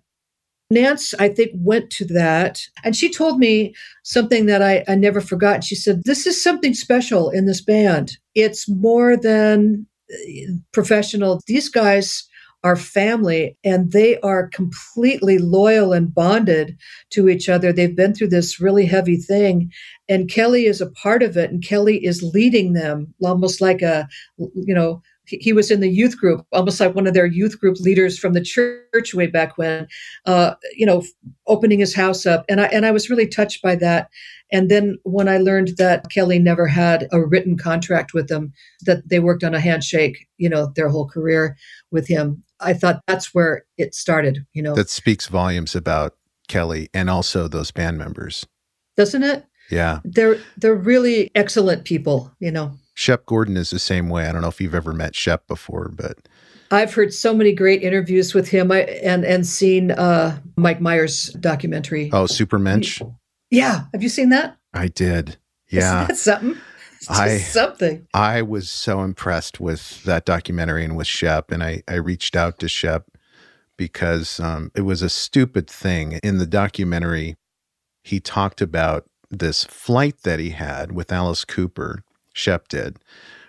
A: Nance, I think, went to that. And she told me something that I, I never forgot. She said, This is something special in this band. It's more than uh, professional. These guys are family and they are completely loyal and bonded to each other. They've been through this really heavy thing. And Kelly is a part of it. And Kelly is leading them almost like a, you know, he was in the youth group, almost like one of their youth group leaders from the church way back when, uh, you know, opening his house up. And I, and I was really touched by that. And then when I learned that Kelly never had a written contract with them, that they worked on a handshake, you know, their whole career with him, I thought that's where it started, you know,
B: That speaks volumes about Kelly and also those band members.
A: doesn't it?
B: Yeah.
A: They're they're really excellent people, you know.
B: Shep Gordon is the same way. I don't know if you've ever met Shep before, but
A: I've heard so many great interviews with him I, and and seen uh, Mike Myers documentary.
B: oh, Supermensch.
A: Yeah, have you seen that?
B: I did.
A: Isn't
B: Yeah.
A: that something?
B: I-
A: something.
B: I was so impressed with that documentary and with Shep, and I, I reached out to Shep because um, it was a stupid thing. In the documentary, he talked about this flight that he had with Alice Cooper, Shep did,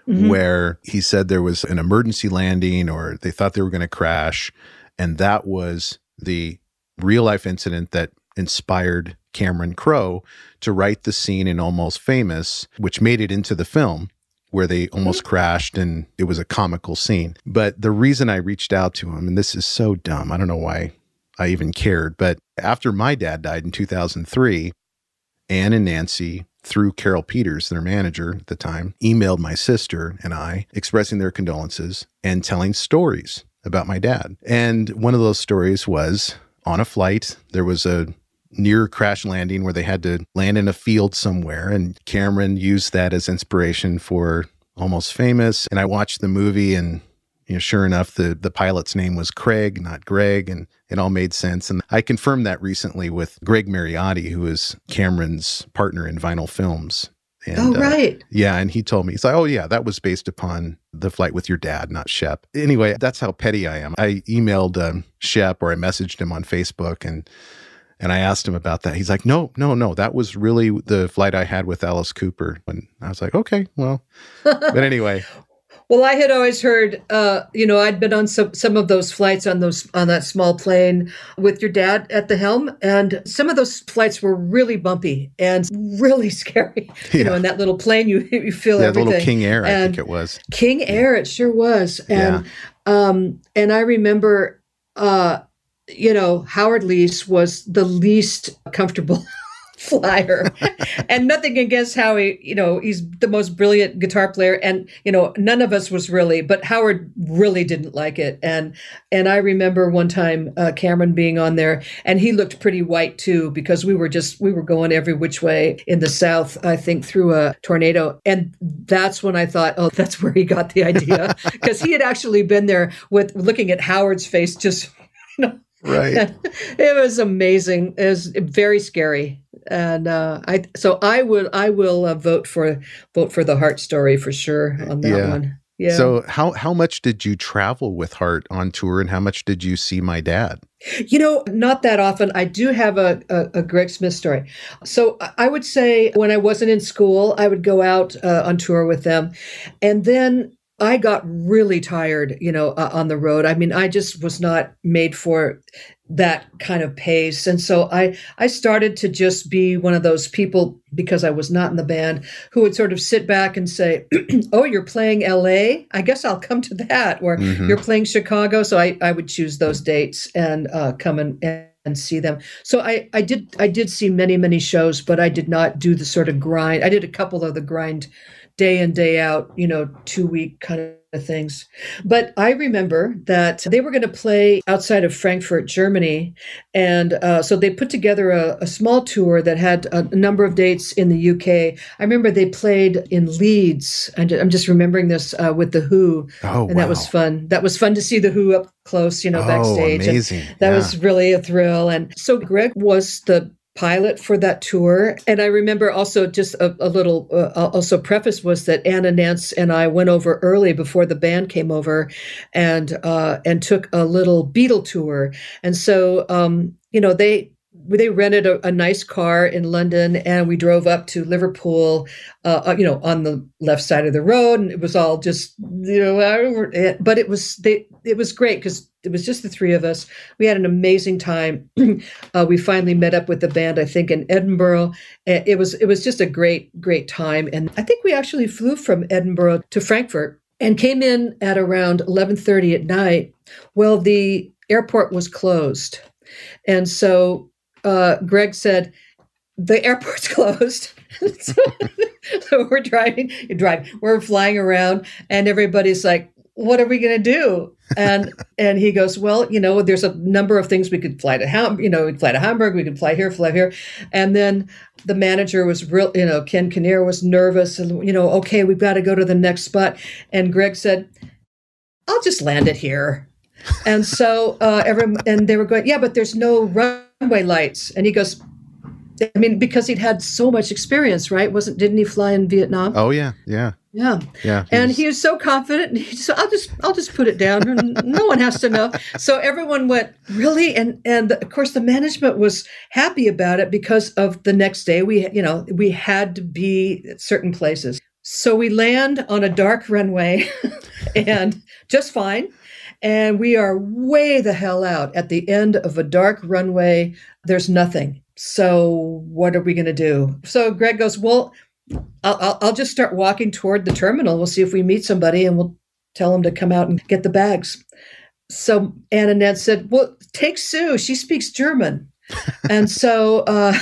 A: Mhm.
B: where he said there was an emergency landing or they thought they were going to crash. And that was the real life incident that inspired Cameron Crowe to write the scene in Almost Famous, which made it into the film where they mm-hmm. almost crashed and it was a comical scene. But the reason I reached out to him, and this is so dumb, I don't know why I even cared, but after my dad died in 2003, Ann and Nancy, through Carol Peters, their manager at the time, emailed my sister and I expressing their condolences and telling stories about my dad. And one of those stories was on a flight, there was a near crash landing where they had to land in a field somewhere. And Cameron used that as inspiration for Almost Famous. And I watched the movie and you know, sure enough, the the pilot's name was Craig, not Greg, and it all made sense. And I confirmed that recently with Greg Mariotti, who is Cameron's partner in Vinyl Films. And,
A: oh
B: uh,
A: right.
B: yeah, and he told me, he's like, oh, yeah, that was based upon the flight with your dad, not Shep. Anyway, that's how petty I am. I emailed um, Shep or I messaged him on Facebook and And I asked him about that. He's like, no, no, no. That was really the flight I had with Alice Cooper. And I was like, okay, well. But anyway,
A: Well, I had always heard, uh, you know, I'd been on some some of those flights on those on that small plane with your dad at the helm, and some of those flights were really bumpy and really scary. You know, in that little plane, you you feel everything
B: yeah, the
A: everything.
B: little King Air, I think it was.
A: King Air, it sure was. And um and I remember uh you know, Howard Leese was the least comfortable flyer. and nothing against Howie, you know, he's the most brilliant guitar player and you know, none of us was really, but Howard really didn't like it. And and I remember one time uh, Cameron being on there and he looked pretty white too because we were just we were going every which way in the south, I think through a tornado. And that's when I thought, oh, that's where he got the idea because he had actually been there with looking at Howard's face just you know
B: Right.
A: it was amazing. It was very scary, and uh, I so I would I will uh, vote for vote for the Heart story for sure on that
B: Yeah.
A: one. Yeah.
B: So how how much did you travel with Heart on tour and how much did you see my dad?
A: You know, not that often. I do have a, a, a Greg Smith story. So I- I would say when I wasn't in school, I would go out uh, on tour with them. And then I got really tired, you know, uh, on the road. I mean, I just was not made for that kind of pace. And so I, I started to just be one of those people because I was not in the band who would sort of sit back and say, Oh, you're playing LA? I guess I'll come to that. Or
B: Mhm.
A: you're playing Chicago. So I, I would choose those dates and uh, come and, and see them. So I, I did I did see many, many shows, but I did not do the sort of grind. I did a couple of the grind day in, day out, you know, two week kind of things. But I remember that they were going to play outside of Frankfurt, Germany. And uh, so they put together a, a small tour that had a, number of dates in the UK. I remember they played in Leeds. And I'm just remembering this uh, with The Who.
B: Oh,
A: and that was fun. That was fun to see The Who up close, you know, backstage.
B: Oh,
A: And
B: amazing.
A: that
B: Yeah.
A: was really a thrill. And so Greg was the pilot for that tour. And I remember also just a, a little, uh, also preface was that Ann and Nance and I went over early before the band came over and, uh, and took a little Beatle tour. And so, um, you know, they, they rented a, a nice car in London and we drove up to Liverpool, uh, you know, on the left side of the road. And it was all just, you know, uh, but it was, they, it was great because it was just the three of us. We had an amazing time. uh, we finally met up with the band, I think, in Edinburgh. It was, it was just a great, great time. And I think we actually flew from Edinburgh to Frankfurt and came in at around 11:30 at night. Well, the airport was closed. And so uh, Greg said, the airport's closed. so, so we're driving, drive, we're flying around, and everybody's like, what are we going to do? And and he goes, well, you know, there's a number of things we could fly to Ham, you know, we'd fly to Hamburg, we could fly here, fly here, and then the manager was real, you know, Ken Kinnear was nervous, and you know, okay, we've got to go to the next spot, and Greg said, I'll just land it here. And so uh, everyone, and they were going, yeah, but there's no runway lights. And he goes, I mean, because he'd had so much experience, right? Wasn't didn't he fly in Vietnam?
B: Oh yeah, yeah,
A: Yeah,
B: yeah.
A: and he was so confident. He said, "I'll just, I'll just put it down. and No one has to know." So everyone went really, and and of course the management was happy about it because of the next day. We, you know, we had to be at certain places. So we land on a dark runway, and just fine. And we are way the hell out at the end of a dark runway. There's nothing. So what are we going to do? So Greg goes, "Well." I'll, I'll, just start walking toward the terminal. We'll see if we meet somebody and we'll tell them to come out and get the bags. So Anna Ned said, Well, take Sue. She speaks German. and so uh,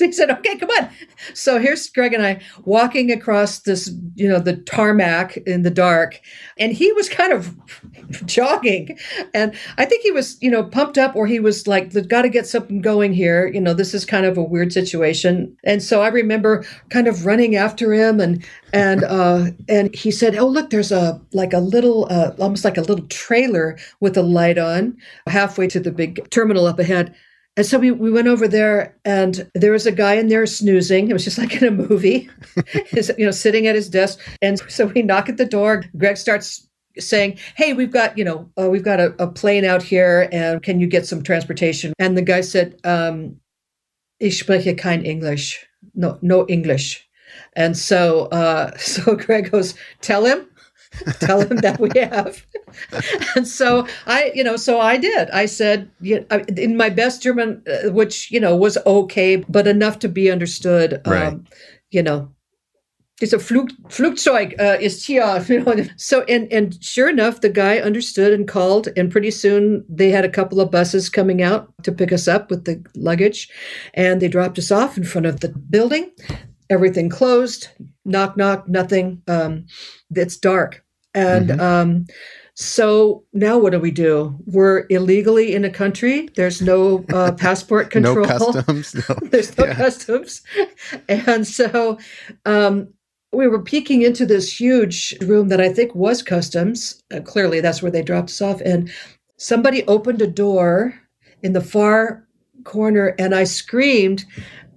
A: he said, Okay, come on. So here's Greg and I walking across this, you know, the tarmac in the dark. And he was kind of jogging. And I think he was, you know, pumped up or he was like, got to get something going here. You know, this is kind of a weird situation. And so I remember kind of running after him and, and, uh, and he said, Oh, look, there's a, like a little, uh, almost like a little trailer with a light on halfway to the big terminal up ahead. And so we, we went over there, and there was a guy in there snoozing. It was just like in a movie, you know, sitting at his desk. And so we knock at the door. Greg starts saying, "Hey, we've got you know uh, we've got a, a plane out here, and can you get some transportation?" And the guy said, um, "Ich spreche kein English, no no English." And so uh, so Greg goes, "Tell him." tell him that we have and so i you know so i did i said you know, in my best german uh, which you know was okay but enough to be understood
B: Right.
A: um, you know it's a Flug, Flugzeug uh, ist hier. You know. So, and, and sure enough, the guy understood and called. And pretty soon they had a couple of buses coming out to pick us up with the luggage. And they dropped us off in front of the building. Everything closed. Knock, knock, nothing. Um, it's dark. And
B: Mhm.
A: um, so now what do we do? We're illegally in a country. There's no uh, passport control.
B: No customs. No.
A: There's no
B: Yeah.
A: customs. And so um, we were peeking into this huge room that I think was customs. Uh, clearly, that's where they dropped us off. And somebody opened a door in the far corner, and I screamed.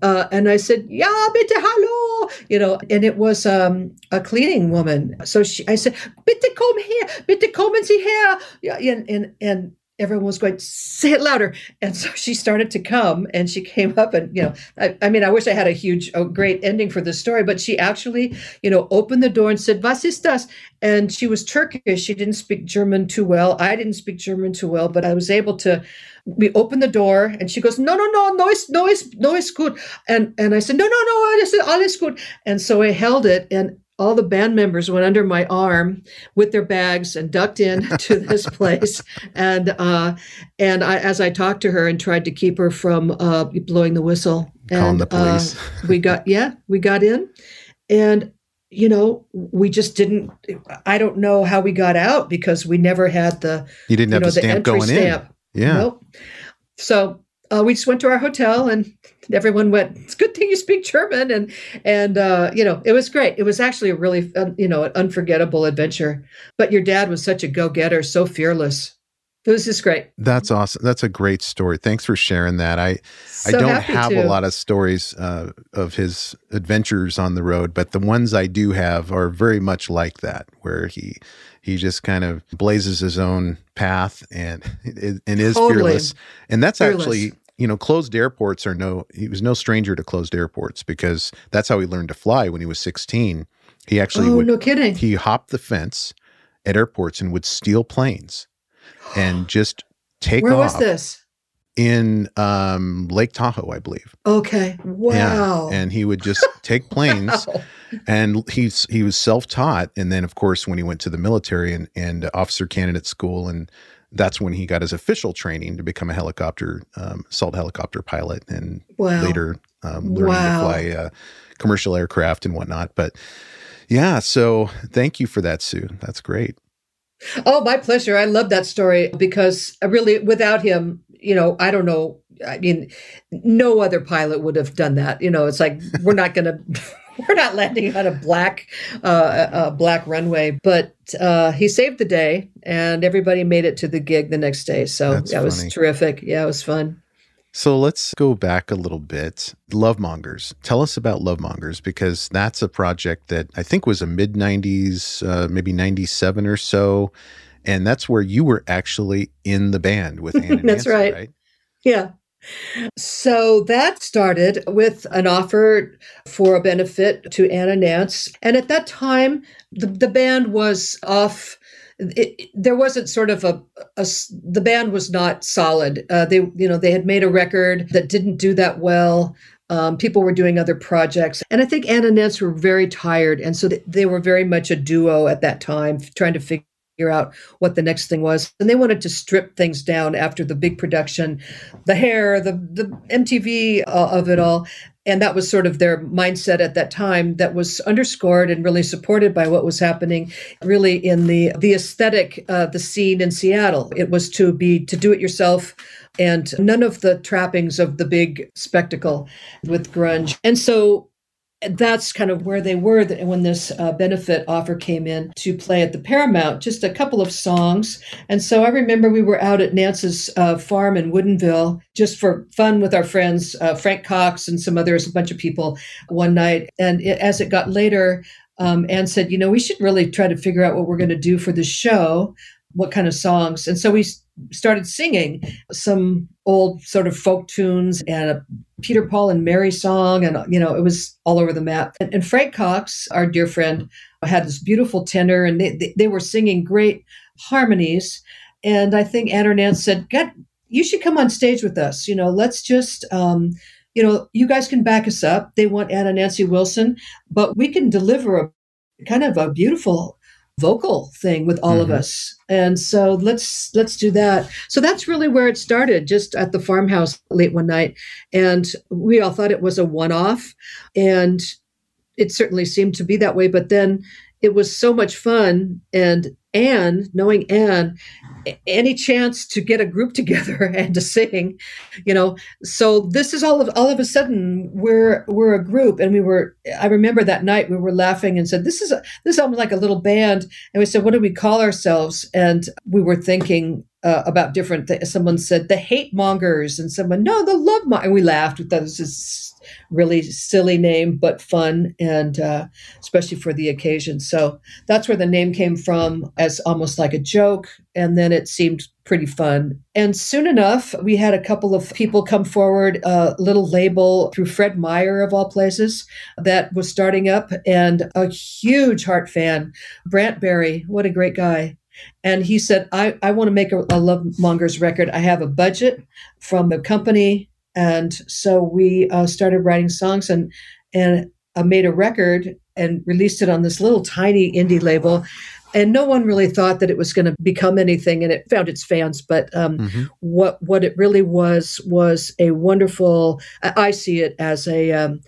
A: Uh, and I said, "Ja, bitte, hallo," you know, and it was um, a cleaning woman. So she, I said, "Bitte komm her, bitte kommen Sie her," yeah, and and and everyone was going, "Say it louder." And so she started to come, and she came up, and you know, I, I mean, I wish I had a huge, a great ending for this story, but she actually, you know, opened the door and said, "Was ist das?" And she was Turkish. She didn't speak German too well. I didn't speak German too well, but I was able to. We open the door, and she goes, "No, no, no, no, it's no, it's no, it's good." And and I said, "No, no, no, I said, all is good." And so I held it, and all the band members went under my arm with their bags and ducked in to this place. And uh, and I, as I talked to her and tried to keep her from uh, blowing the whistle,
B: Calling
A: and
B: the police.
A: uh, we got yeah, we got in, and you know we just didn't. I don't know how we got out because we never had the
B: You didn't
A: you
B: have
A: know
B: the stamp
A: entry
B: going
A: stamp.
B: in. Yeah.
A: Nope. So uh, we just went to our hotel, and everyone went. It's a good thing you speak German, and and uh, you know it was great. It was actually a really um, you know an unforgettable adventure. But your dad was such a go getter, so fearless. It was just great.
B: That's awesome. That's a great story. Thanks for sharing that. I I don't have
A: to.
B: a lot of stories uh, of his adventures on the road, but the ones I do have are very much like that, where he he just kind of blazes his own path and and is
A: Totally.
B: fearless. And that's
A: Fearless.
B: actually you know closed airports are no he was no stranger to closed airports because that's how he learned to fly when he was 16. He actually
A: Oh
B: would
A: no kidding!
B: he hopped the fence at airports and would steal planes and just take
A: Where
B: off
A: was this?
B: in um, Lake Tahoe, I believe.
A: Okay. Wow.
B: Yeah, and he would just take planes,
A: Wow.
B: And he's he was self taught, and then of course when he went to the military and and officer candidate school, and that's when he got his official training to become a helicopter um, assault helicopter pilot, and
A: Wow.
B: later um, learning
A: Wow.
B: to fly uh, commercial aircraft and whatnot. But yeah, so thank you for that, Sue. That's great.
A: Oh, my pleasure. I love that story because really, without him, you know, I don't know. I mean, no other pilot would have done that. You know, it's like we're not going to. We're not landing on a black, uh, a black runway, but uh, he saved the day, and everybody made it to the gig the next day. So
B: That's
A: that was terrific. Yeah, it was fun.
B: So let's go back a little bit. Love Mongers. Tell us about Love Mongers because that's a project that I think was a mid 90s, uh, maybe 97 or so. And that's where you were actually in the band with Ann and
A: That's
B: Nancy,
A: right.
B: right?
A: Yeah. So that started with an offer for a benefit to Ann and Nance. And at that time, the, the band was off. It, there wasn't sort of a the band was not solid. Uh, they, you know, they had made a record that didn't do that well. Um, people were doing other projects, and I think Ann and Nance were very tired, and so they, they were very much a duo at that time, trying to figure out what the next thing was. And they wanted to strip things down after the big production, the hair, the the MTV uh, of it all. And that was sort of their mindset at that time that was underscored and really supported by what was happening really in the the aesthetic uh, the scene in Seattle. It was to be to do it yourself and none of the trappings of the big spectacle with grunge. And so that's kind of where they were when this uh, benefit offer came in to play at the Paramount, just a couple of songs. And so I remember we were out at Nance's uh, farm in Woodinville just for fun with our friends, uh, Frank Cox and some others, a bunch of people one night. And it, as it got later, um, Ann said, you know, we should really try to figure out what we're going to do for the show, what kind of songs. And so we started singing some old sort of folk tunes and a Peter Paul and Mary song. And, you know, it was all over the map. And, and Frank Cox, our dear friend, had this beautiful tenor and they, they, they were singing great harmonies. And I think Ann or Nance said, God, you should come on stage with us. You know, let's just, um, you know, you guys can back us up. They want Ann and Nancy Wilson, but we can deliver a kind of a beautiful vocal thing with all of
B: Mhm.
A: us. And so let's let's do that. So that's really where it started, just at the farmhouse late one night. And we all thought it was a one-off. And it certainly seemed to be that way. But then it was so much fun. And Ann, knowing Ann, any chance to get a group together and to sing, you know, so this is all of all of a sudden we're we're a group and we were I remember that night we were laughing and said this is a, this sounds like a little band and we said what do we call ourselves and we were thinking uh, about different. Someone said the hate mongers and someone no the love mongers and we laughed we thought this is really silly name but fun and uh, especially for the occasion. So that's where the name came from as almost like a joke and then it seemed pretty fun. And soon enough we had a couple of people come forward a little label through fred meyer of all places that was starting up and a huge heart fan brant berry what a great guy. And he said i, I want to make a, a love mongers record. I have a budget from the company and so we uh, started writing songs and and uh, made a record and released it on this little tiny indie label and no one really thought that it was going to become anything and it found its fans but um,
B: Mhm.
A: what what it really was was a wonderful i I see it as a um,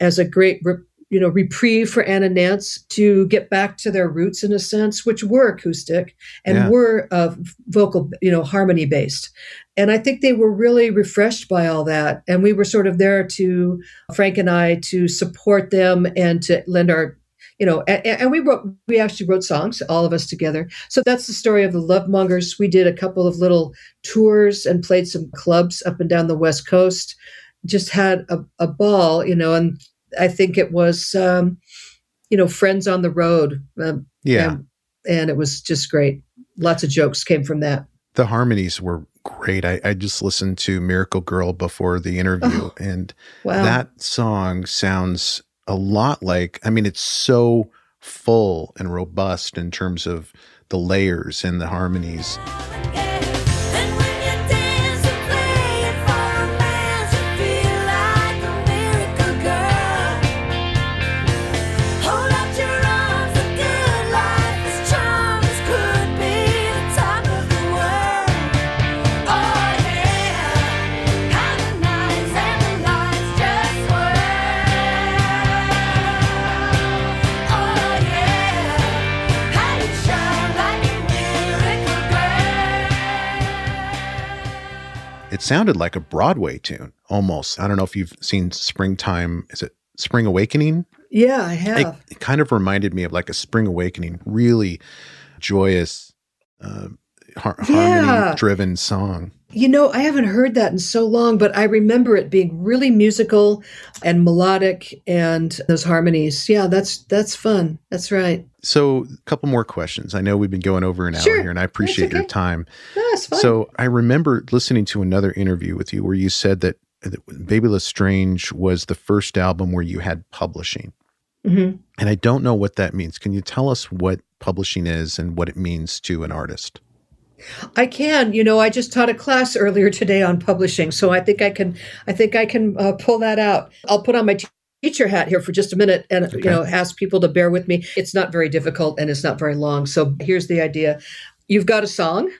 A: as a great re, you know reprieve for Ann and Nance to get back to their roots in a sense which were acoustic and
B: Yeah.
A: were uh, vocal you know harmony based. And i think they were really refreshed by all that. And we were sort of there to frank and i to support them and to lend our you know and, and we wrote we actually wrote songs all of us together. So that's the story of the love mongers we did a couple of little tours and played some clubs up and down the west coast. Just had a, a ball you know and i think it was um, you know friends on the road um,
B: Yeah.
A: and, and it was just great lots of jokes came from that
B: the harmonies were great. I, I just listened to Miracle Girl before the interview,
A: Oh,
B: and
A: wow
B: that song sounds a lot like, I mean, it's so full and robust in terms of the layers and the harmonies.
C: It
B: sounded like a Broadway tune almost. I don't know if you've seen Springtime. Is it Spring Awakening?
A: yeah i
B: It,
A: have
B: it kind of reminded me of like a Spring Awakening, really joyous, uh, har-
A: Yeah.
B: harmony driven song.
A: You know, I haven't heard that in so long, but I remember it being really musical and melodic and those harmonies. Yeah, that's that's fun. That's right.
B: So, a couple more questions. I know we've been going over an hour
A: Sure.
B: here, and I appreciate your
A: okay.
B: time.
A: That's fun.
B: So, I remember listening to another interview with you where you said that, that Bebe le Strange was the first album where you had publishing.
A: Mhm.
B: And I don't know what that means. Can you tell us what publishing is and what it means to an artist?
A: I can. You know, I just taught a class earlier today on publishing, so I think I can. I think I can uh, pull that out. I'll put on my. Teacher hat here for just a minute and
B: Okay.
A: you know ask people to bear with me. It's not very difficult and it's not very long. So here's the idea: you've got a song,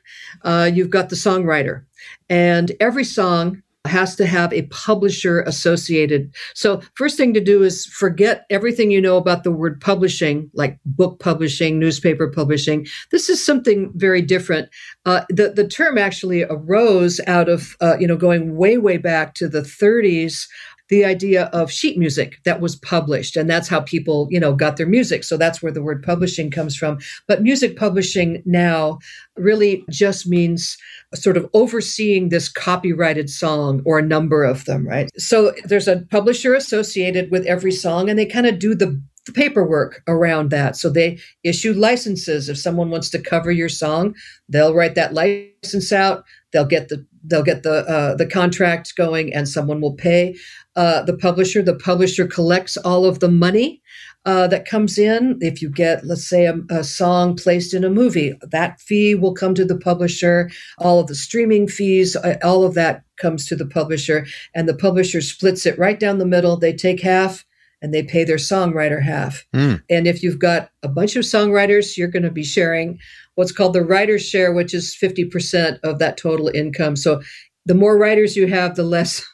A: uh, you've got the songwriter, and every song has to have a publisher associated. So first thing to do is forget everything you know about the word publishing, like book publishing, newspaper publishing. This is something very different. Uh, the the term actually arose out of uh, you know going way way back to the 30s the idea of sheet music that was published and that's how people you know got their music so that's where the word publishing comes from but music publishing now really just means sort of overseeing this copyrighted song or a number of them right so there's a publisher associated with every song and they kind of do the the paperwork around that. So they issue licenses. If someone wants to cover your song, they'll write that license out. They'll get the they'll get the uh, the contract going, and someone will pay uh, the publisher. The publisher collects all of the money uh, that comes in. If you get, let's say, a, a song placed in a movie, that fee will come to the publisher. All of the streaming fees, uh, all of that comes to the publisher, and the publisher splits it right down the middle. They take half and they pay their songwriter half.
B: Mm.
A: And if you've got a bunch of songwriters, you're going to be sharing what's called the writer's share, which is 50% of that total income. So the more writers you have, the less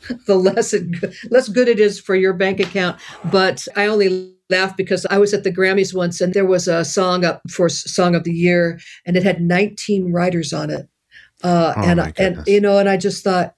A: the less it, less good it is for your bank account. But I only laugh because I was at the Grammys once and there was a song up for Song of the Year and it had 19 writers on it. Uh,
B: Oh,
A: and and you know, and I just thought,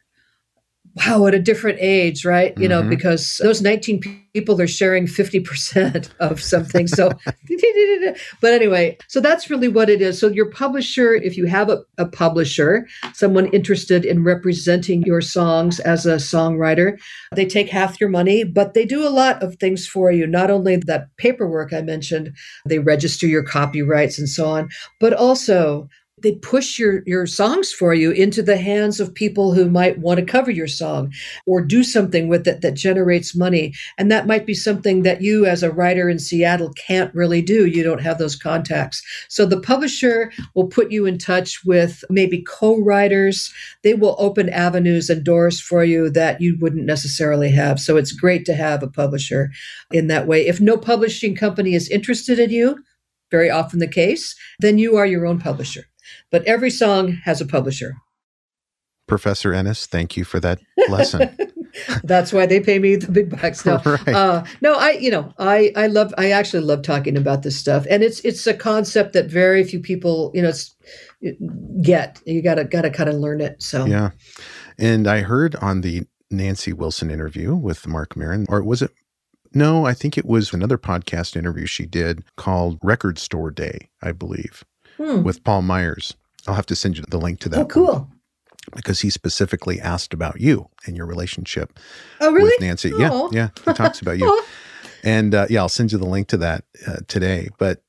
A: wow, at a different age, right? You know,
B: Mhm.
A: because those 19 people are sharing 50% of something. So, but anyway, so that's really what it is. So, your publisher, if you have a, a publisher, someone interested in representing your songs as a songwriter, they take half your money, but they do a lot of things for you. Not only that paperwork I mentioned, they register your copyrights and so on, but also they push your your songs for you into the hands of people who might want to cover your song or do something with it that generates money. And that might be something that you as a writer in Seattle can't really do. You don't have those contacts. So the publisher will put you in touch with maybe co-writers. They will open avenues and doors for you that you wouldn't necessarily have. So it's great to have a publisher in that way. If no publishing company is interested in you very often the case then you are your own publisher but every song has a publisher.
B: Professor Ennis, thank you for that lesson.
A: That's why they pay me the big bucks. No,
B: Right.
A: uh, no, I, you know, I, I love, I actually love talking about this stuff, and it's, it's a concept that very few people, you know, get. You gotta, gotta kind of learn it. So
B: Yeah. And I heard on the Nancy Wilson interview with Marc Maron, or was it? No, I think it was another podcast interview she did called Record Store Day, I believe,
A: Hmm.
B: with Paul Myers. I'll have to send you the link to that.
A: oh, cool.
B: Because he specifically asked about you and your relationship
A: Oh, really?
B: with Nancy. Yeah. Yeah. He talks about you. And uh, yeah, I'll send you the link to that uh, today. But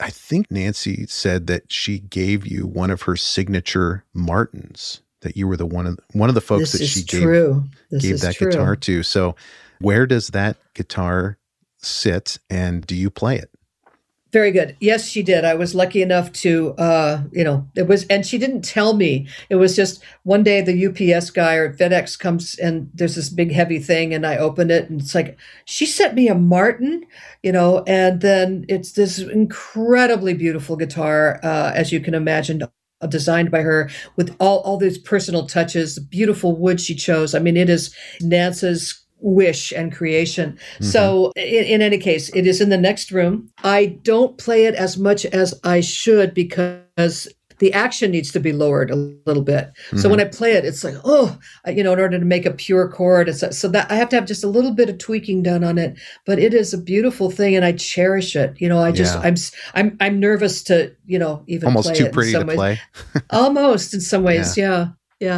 B: I think Nancy said that she gave you one of her signature Martins. That you were the one of one of the folks
A: this
B: that she gave.
A: This
B: gave that
A: true.
B: guitar to. So, where does that guitar sit, and do you play it?
A: Very good. Yes, she did. I was lucky enough to, uh, you know, it was, and she didn't tell me. It was just one day the UPS guy or FedEx comes and there's this big heavy thing, and I open it, and it's like she sent me a Martin, you know, and then it's this incredibly beautiful guitar, uh, as you can imagine. Designed by her with all all these personal touches, the beautiful wood she chose. I mean, it is Nance's wish and creation. Mm-hmm. So, in, in any case, it is in the next room. I don't play it as much as I should because the action needs to be lowered a little bit. So when mm-hmm. I play it, it's like, oh, you know, in order to make a pure chord, it's so that I have to have just a little bit of tweaking done on it. But it is a beautiful thing, and I cherish it. You know, I just
B: Yeah.
A: I'm I'm I'm nervous to you know even
B: Almost
A: play
B: too
A: it in
B: pretty to
A: ways.
B: play.
A: Almost in some ways, yeah, yeah.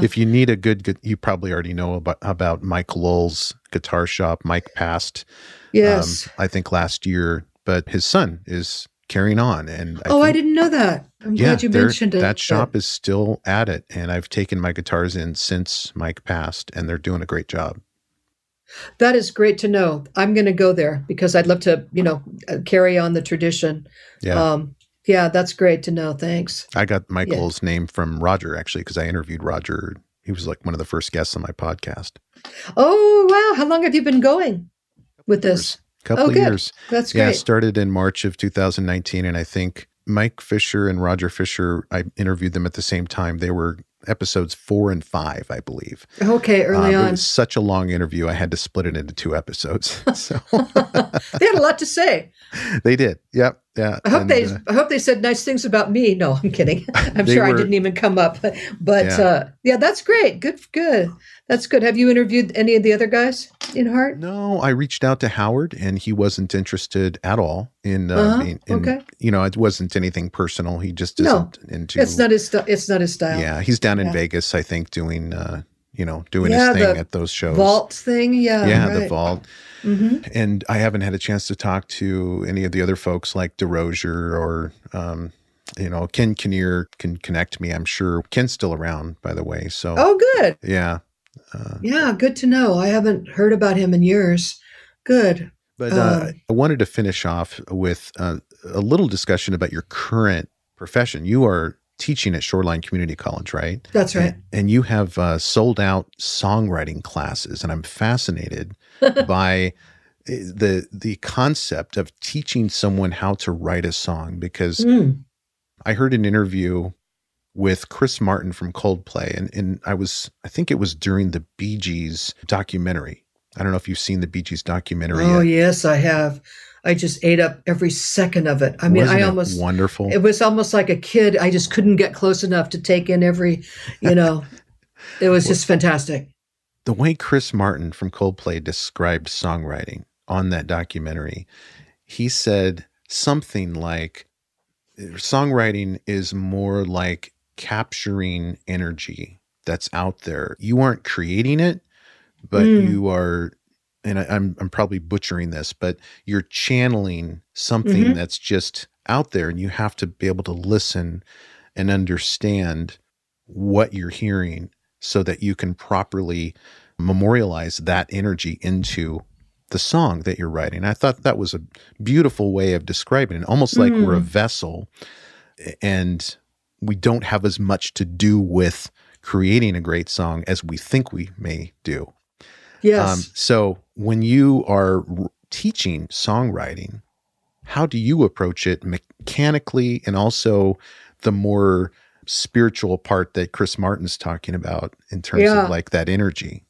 B: If you need a good, good, you probably already know about about Mike Lull's guitar shop. Mike passed,
A: yes.
B: um, I think last year, but his son is carrying on. And I
A: oh, I didn't know that. I'm
B: yeah,
A: glad you mentioned it.
B: that shop is still at it, and I've taken my guitars in since Mike passed, and they're doing a great job.
A: That is great to know. I'm going to go there because I'd love to, you know, uh, carry on the tradition.
B: Yeah,
A: Um, yeah, that's great to know. Thanks.
B: I got Michael's name from Roger actually because I interviewed Roger. He was like one of the first guests on my podcast.
A: Oh, wow. How long have you been going with this?
B: couple
A: Oh,
B: of
A: good.
B: years.
A: That's
B: Yeah, it
A: great.
B: started in March of 2019, and I think Mike Fisher and Roger Fisher. I interviewed them at the same time. They were episodes four and five, I believe.
A: Okay, early
B: Um, It
A: on.
B: was such a long interview. I had to split it into two episodes. so
A: they had a lot to say.
B: they did. Yep. Yeah.
A: I hope
B: And,
A: they
B: uh,
A: I hope they said nice things about me. No, I'm kidding. I'm sure I didn't even come up. But
B: Yeah.
A: uh yeah, that's great. Good good. That's good. Have you interviewed any of the other guys in Heart?
B: No, I reached out to Howard and he wasn't interested at all in, uh,
A: Uh-huh,
B: being, in
A: okay.
B: you know, it wasn't anything personal. He just
A: No,
B: isn't into,
A: It's not his st- it's not his style.
B: yeah, he's down in
A: Yeah.
B: Vegas, I think, doing, uh, you know, doing
A: Yeah,
B: his thing at those shows.
A: Vault thing, yeah.
B: yeah, the vault.
A: Mhm.
B: And I haven't had a chance to talk to any of the other folks like Derosier or, um, you know, Ken Kinnear can connect me. I'm sure Ken's still around, by the way. So
A: Oh, good.
B: yeah. Uh,
A: Yeah, good to know. I haven't heard about him in years. Good.
B: But uh,
A: Um,
B: I wanted to finish off with uh, a little discussion about your current profession. You are teaching at Shoreline Community College, right?
A: That's right.
B: And, and you have uh, sold out songwriting classes, and I'm fascinated by eh, the the concept of teaching someone how to write a song because
A: Mm.
B: I heard an interview with Chris Martin from Coldplay, and, and I was I think it was during the Bee Gees documentary. I don't know if you've seen the Bee Gees documentary
A: Oh,
B: yet.
A: yes, I have. I just ate up every second of it. I mean,
B: Wasn't
A: I
B: it
A: almost
B: wonderful.
A: it was almost like a kid. I just couldn't get close enough to take in every, you know. it was just fantastic.
B: The way Chris Martin from Coldplay described songwriting on that documentary, he said something like songwriting is more like capturing energy that's out there. You aren't creating it, but
A: Mm.
B: you are and I, I'm I'm probably butchering this, but you're channeling something
A: Mhm.
B: that's just out there and you have to be able to listen and understand what you're hearing so that you can properly memorialize that energy into the song that you're writing. I thought that was a beautiful way of describing it, almost like we're a
A: Mm.
B: vessel and we don't have as much to do with creating a great song as we think we may do.
A: Yes.
B: Um, so when you are r- teaching songwriting, how do you approach it mechanically and also the more spiritual part that Chris Martin's talking about in terms
A: Yeah.
B: of like that energy?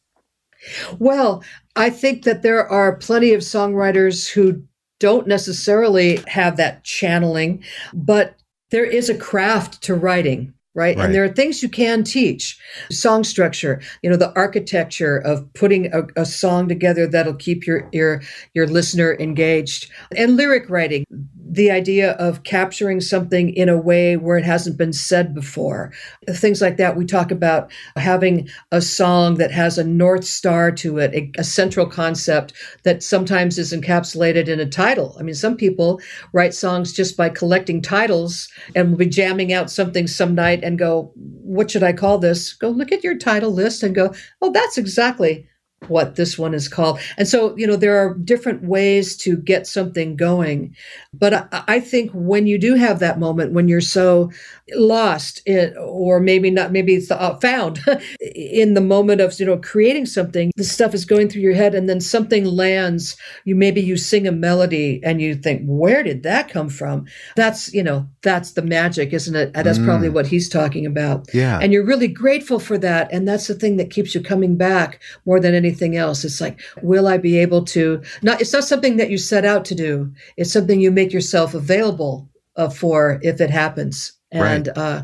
A: Well, I think that there are plenty of songwriters who don't necessarily have that channeling, but there is a craft to writing. Right?
B: Right.
A: And there are things you can teach song structure, you know, the architecture of putting a, a song together that'll keep your, your, your listener engaged and lyric writing, the idea of capturing something in a way where it hasn't been said before, things like that. We talk about having a song that has a north star to it, a, a central concept that sometimes is encapsulated in a title. I mean, some people write songs just by collecting titles and will be jamming out something some night and go, What should I call this? Go look at your title list and go, Oh, that's exactly what this one is called. And so, you know, there are different ways to get something going. But I, I think when you do have that moment, when you're so lost in, or maybe not, maybe it's uh, found in the moment of, you know, creating something, the stuff is going through your head and then something lands. You maybe you sing a melody and you think, where did that come from? That's, you know, that's the magic, isn't it? And that's probably
B: Mm.
A: what he's talking about
B: Yeah.
A: and you're really grateful for that and that's the thing that keeps you coming back more than anything else it's like will i be able to not it's not something that you set out to do it's something you make yourself available uh, for if it happens and uh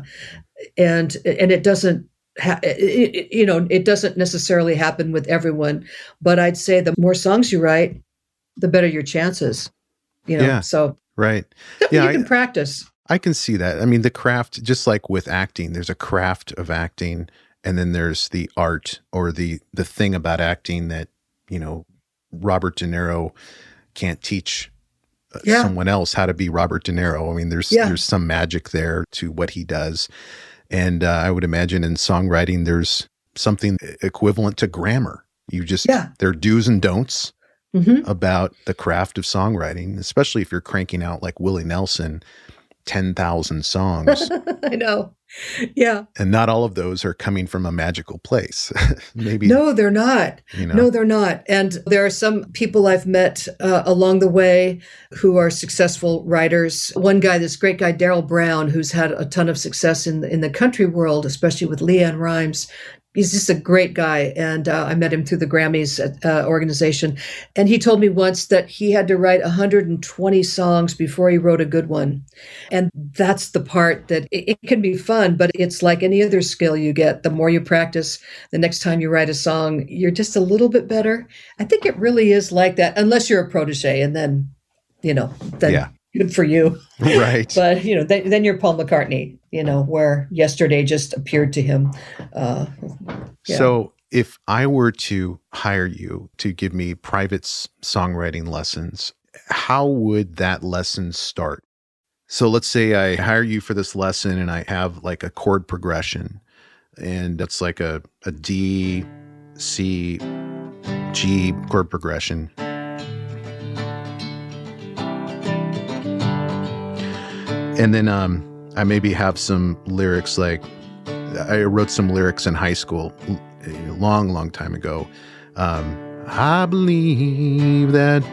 A: and and it doesn't ha- it, it- you know it doesn't necessarily happen with everyone but i'd say the more songs you write the better your chances you know
B: Yeah.
A: so
B: right. Yeah,
A: you
B: I-
A: can practice
B: I can see that. I mean, the craft, just like with acting, there's a craft of acting, and then there's the art or the the thing about acting that you know Robert De Niro can't teach uh,
A: Yeah.
B: someone else how to be Robert De Niro. I mean, there's
A: Yeah.
B: there's some magic there to what he does, and uh, I would imagine in songwriting there's something equivalent to grammar. You just
A: Yeah.
B: there are do's and don'ts
A: hmm
B: about the craft of songwriting, especially if you're cranking out like Willie Nelson, 10,000 songs.
A: i know yeah
B: and not all of those are coming from a magical place. Maybe,
A: no they're not
B: you know,
A: No, they're not. And there are some people I've met uh, along the way who are successful writers. One guy, this great guy, Darrell Brown, who's had a ton of success in the, in the country world, especially with LeAnn Rimes. He's just a great guy. And uh, I met him through the Grammys uh, organization. And he told me once that he had to write 120 songs before he wrote a good one. And that's the part that it, it can be fun, but it's like any other skill you get. The more you practice, the next time you write a song, you're just a little bit better. I think it really is like that, unless you're a protege, and then, you know, then
B: Yeah.
A: good for you.
B: right.
A: But you know, then, then you're Paul McCartney. You know, where yesterday just appeared to him. Uh, yeah.
B: So if I were to hire you to give me private songwriting lessons, how would that lesson start? So let's say I hire you for this lesson and I have like a chord progression and it's like a, a D, C, G chord progression. And then um, I maybe have some lyrics like I wrote some lyrics in high school a long, long time ago. Um, I believe that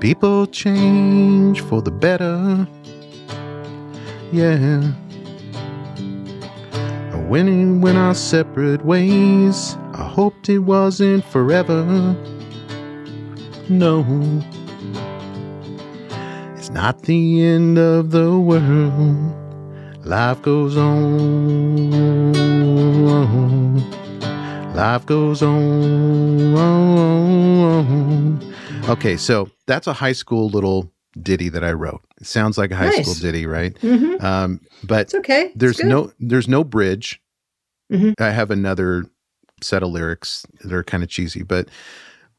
B: people change for the better. Yeah. When we went our separate ways, I hoped it wasn't forever. No. It's not the end of the world. Life goes on. Life goes on. Okay, so that's a high school little ditty that I wrote. It sounds like a high
A: Nice.
B: school ditty, right?
A: Mm-hmm.
B: Um, but
A: It's okay.
B: There's
A: good.
B: no there's no bridge.
A: Mhm.
B: I have another set of lyrics that are kind of cheesy, but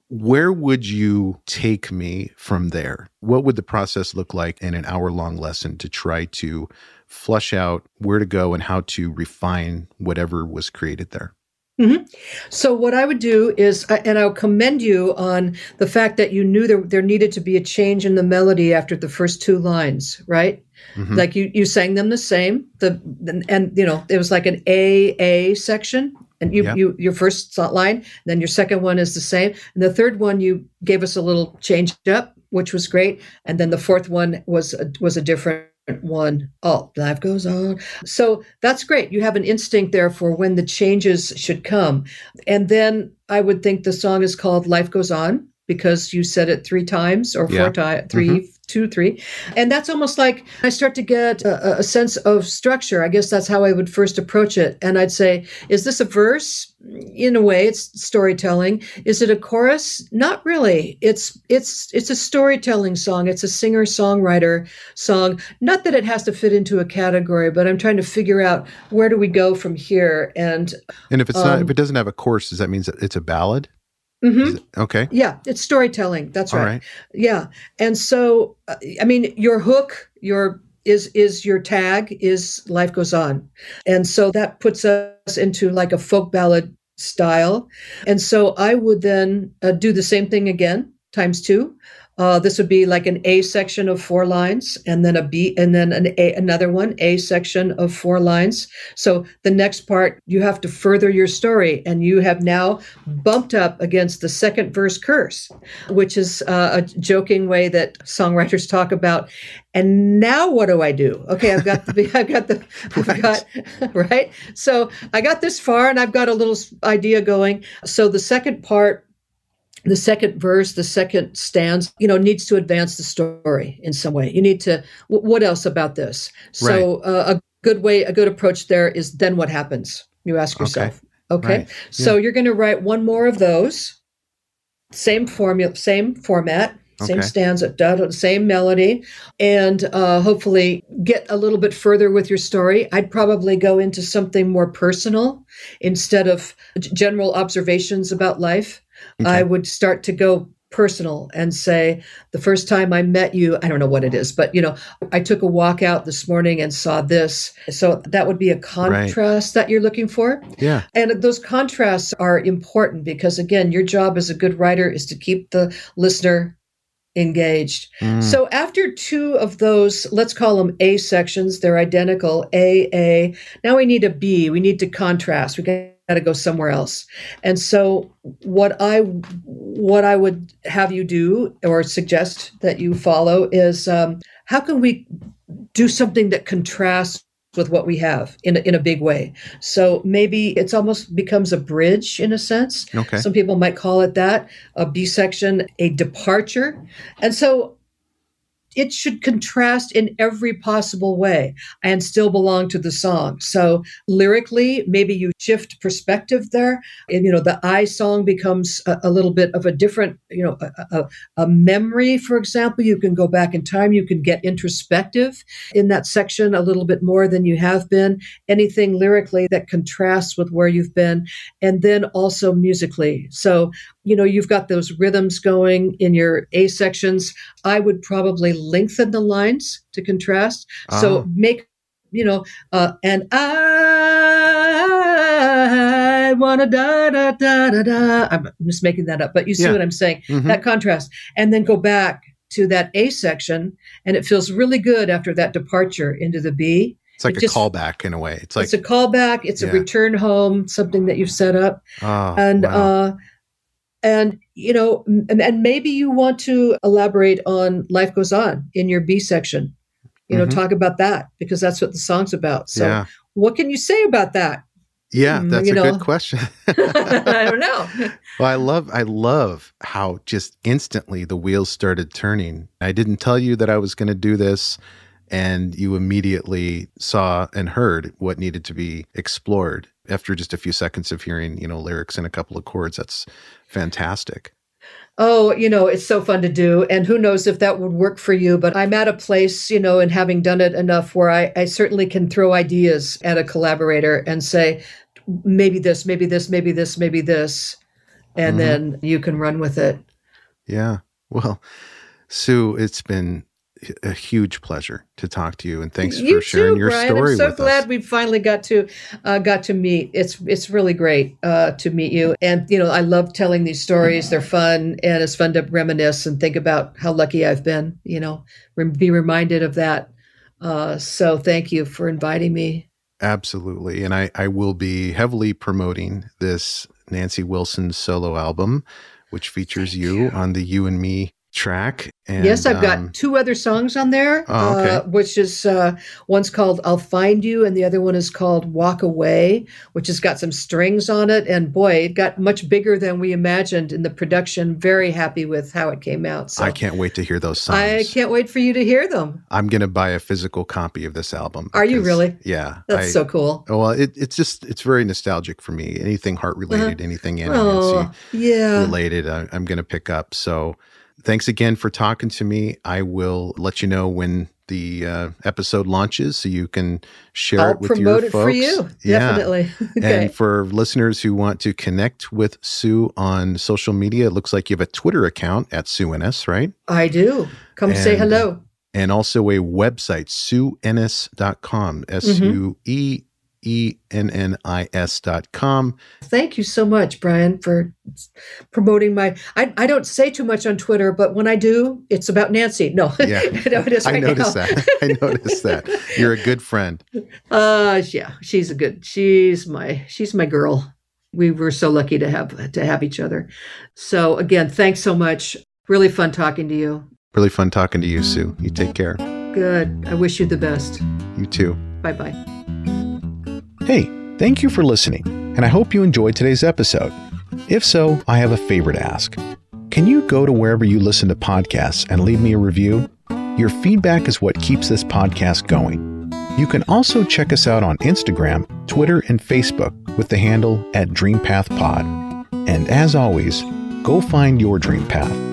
B: where would you take me from there? What would the process look like in an hour long lesson to try to flush out where to go and how to refine whatever was created there?
A: So what I would do is, and I'll commend you on the fact that you knew there there needed to be a change in the melody after the first two lines, right?
B: Mhm.
A: Like you you sang them the same. The and, and you know it was like an A A section, and you you your first line, then your second one is the same, and the third one you gave us a little change up, which was great, and then the fourth one was a, was a different one. Oh, life goes on. So that's great. You have an instinct there for when the changes should come. And then I would think the song is called Life Goes On because you said it three times or
B: Yeah.
A: four times, 3 two, three. And that's almost like I start to get a, a sense of structure. I guess that's how I would first approach it. And I'd say, is this a verse? In a way, it's storytelling. Is it a chorus? Not really. It's it's it's a storytelling song. It's a singer-songwriter song. Not that it has to fit into a category, but I'm trying to figure out where do we go from here. And
B: And if it's not
A: Um,
B: if it doesn't have a chorus, does that mean that it's a ballad?
A: Mhm,
B: it- okay.
A: yeah, it's storytelling. That's right.
B: right.
A: Yeah. And so uh, I mean your hook, your is is your tag is life goes on. And so that puts us into like a folk ballad style. And so I would then uh, do the same thing again times 2. Uh, this would be like an A section of four lines, and then a B, and then an A, another one, A section of four lines. So the next part, you have to further your story, and you have now bumped up against the second verse curse, which is uh, a joking way that songwriters talk about. And now what do I do? Okay, I've got the, I've got the, I've
B: Right.
A: got right. So I got this far, and I've got a little idea going. So the second part the second verse, the second stanza, you know, needs to advance the story in some way. You need to. wh- what else about this? So uh, a good way, a good approach there is then what happens? You ask yourself. Okay.
B: Right.
A: So you're going to write one more of those. Same formula, same format, same
B: Okay.
A: stanza, same melody, and uh, hopefully get a little bit further with your story. I'd probably go into something more personal instead of general observations about life. I would start to go personal and say, the first time I met you, I don't know what it is, but you know, I took a walk out this morning and saw this. So that would be a contrast that you're looking for.
B: Yeah.
A: And those contrasts are important because, again, your job as a good writer is to keep the listener engaged.
B: Mm.
A: So after two of those, let's call them A sections, they're identical, A, A. Now we need a B. We need to contrast. We got to go somewhere else. And so what I what I would have you do or suggest that you follow is um, how can we do something that contrasts with what we have in a, in a big way. So maybe it's almost becomes a bridge in a sense.
B: Okay.
A: Some people might call it that a B section, a departure. And so it should contrast in every possible way and still belong to the song. So lyrically, maybe you shift perspective there. And, you know, the I song becomes a, a little bit of a different, you know, a, a, a memory, for example. You can go back in time, you can get introspective in that section a little bit more than you have been. Anything lyrically that contrasts with where you've been. And then also musically. So, you know, you've got those rhythms going in your A sections. I would probably lengthen the lines to contrast. So
B: Ah.
A: make, you know, uh, and I wanna da da da da da. I'm just making that up, but you see
B: Yeah.
A: what I'm saying.
B: Mhm.
A: That contrast, and then go back to that A section, and it feels really good after that departure into the B.
B: It's like
A: it
B: a
A: just-
B: callback in a way. It's like,
A: it's a callback. It's
B: Yeah.
A: a return home, something that you've set up
B: oh,
A: and
B: wow.
A: uh and you know and maybe you want to elaborate on life goes on in your b section you know
B: Mhm.
A: talk about that because that's what the song's about so
B: yeah.
A: what can you say about that
B: Yeah,
A: mm,
B: that's
A: you
B: a
A: know.
B: good question.
A: i don't know
B: Well, I love I love how just instantly the wheels started turning. I didn't tell you that I was going to do this and you immediately saw and heard what needed to be explored after just a few seconds of hearing, you know, lyrics and a couple of chords. That's fantastic.
A: oh you know it's so fun to do and who knows if that would work for you but i'm at a place you know and having done it enough where i, I certainly can throw ideas at a collaborator and say maybe this maybe this maybe this maybe this and
B: Mhm.
A: then you can run with it
B: Yeah. Well, Sue, it's been a huge pleasure to talk to you and thanks
A: you
B: for sharing
A: too,
B: your
A: Brian.
B: story
A: I'm so glad
B: us.
A: we finally got to uh, got to meet. It's it's really great uh, to meet you, and you know I love telling these stories. They're fun, and it's fun to reminisce and think about how lucky I've been. You know, be reminded of that. Uh, so thank you for inviting me.
B: Absolutely. And I, I will be heavily promoting this Nancy Wilson solo album, which features you, on the You and Me track. And,
A: yes, I've got
B: um,
A: two other songs on there,
B: Oh, okay.
A: uh, which is uh, one's called "I'll Find You" and the other one is called "Walk Away," which has got some strings on it. And boy, it got much bigger than we imagined in the production. Very happy with how it came out. So
B: I can't wait to hear those songs.
A: I can't wait for you to hear them.
B: I'm going to buy a physical copy of this album.
A: Are you really?
B: Yeah.
A: That's
B: I-
A: so cool.
B: Well, it, it's just, it's very nostalgic for me. Anything heart related, anything Anna
A: Oh,
B: Nancy
A: yeah.
B: related, I, I'm going to pick up. So thanks again for talking to me. I will let you know when the uh, episode launches so you can share
A: I'll
B: it with
A: promote
B: your
A: it
B: folks.
A: for you.
B: Yeah.
A: Definitely. okay.
B: And for listeners who want to connect with Sue on social media, it looks like you have a Twitter account at Sue Ennis, right?
A: I do. Come say hello.
B: And also a website, sueennis.com, S U E E N N I S dot com.
A: Thank you so much, Brian, for promoting my. I, I don't say too much on Twitter, but when I do, it's about Nancy. No,
B: Yeah.
A: no, it is
B: I noticed
A: now.
B: that. I noticed that. You're a good friend.
A: Uh, yeah, she's a good. She's my. She's my girl. We were so lucky to have to have each other. So again, thanks so much. Really fun talking to you.
B: Really fun talking to you, Sue. You take care.
A: Good. I wish you the best.
B: You too.
A: Bye bye.
B: Hey, thank you for listening, and I hope you enjoyed today's episode. If so, I have a favor to ask. Can you go to wherever you listen to podcasts and leave me a review? Your feedback is what keeps this podcast going. You can also check us out on Instagram, Twitter, and Facebook with the handle at DreamPathPod. And as always, go find your dream path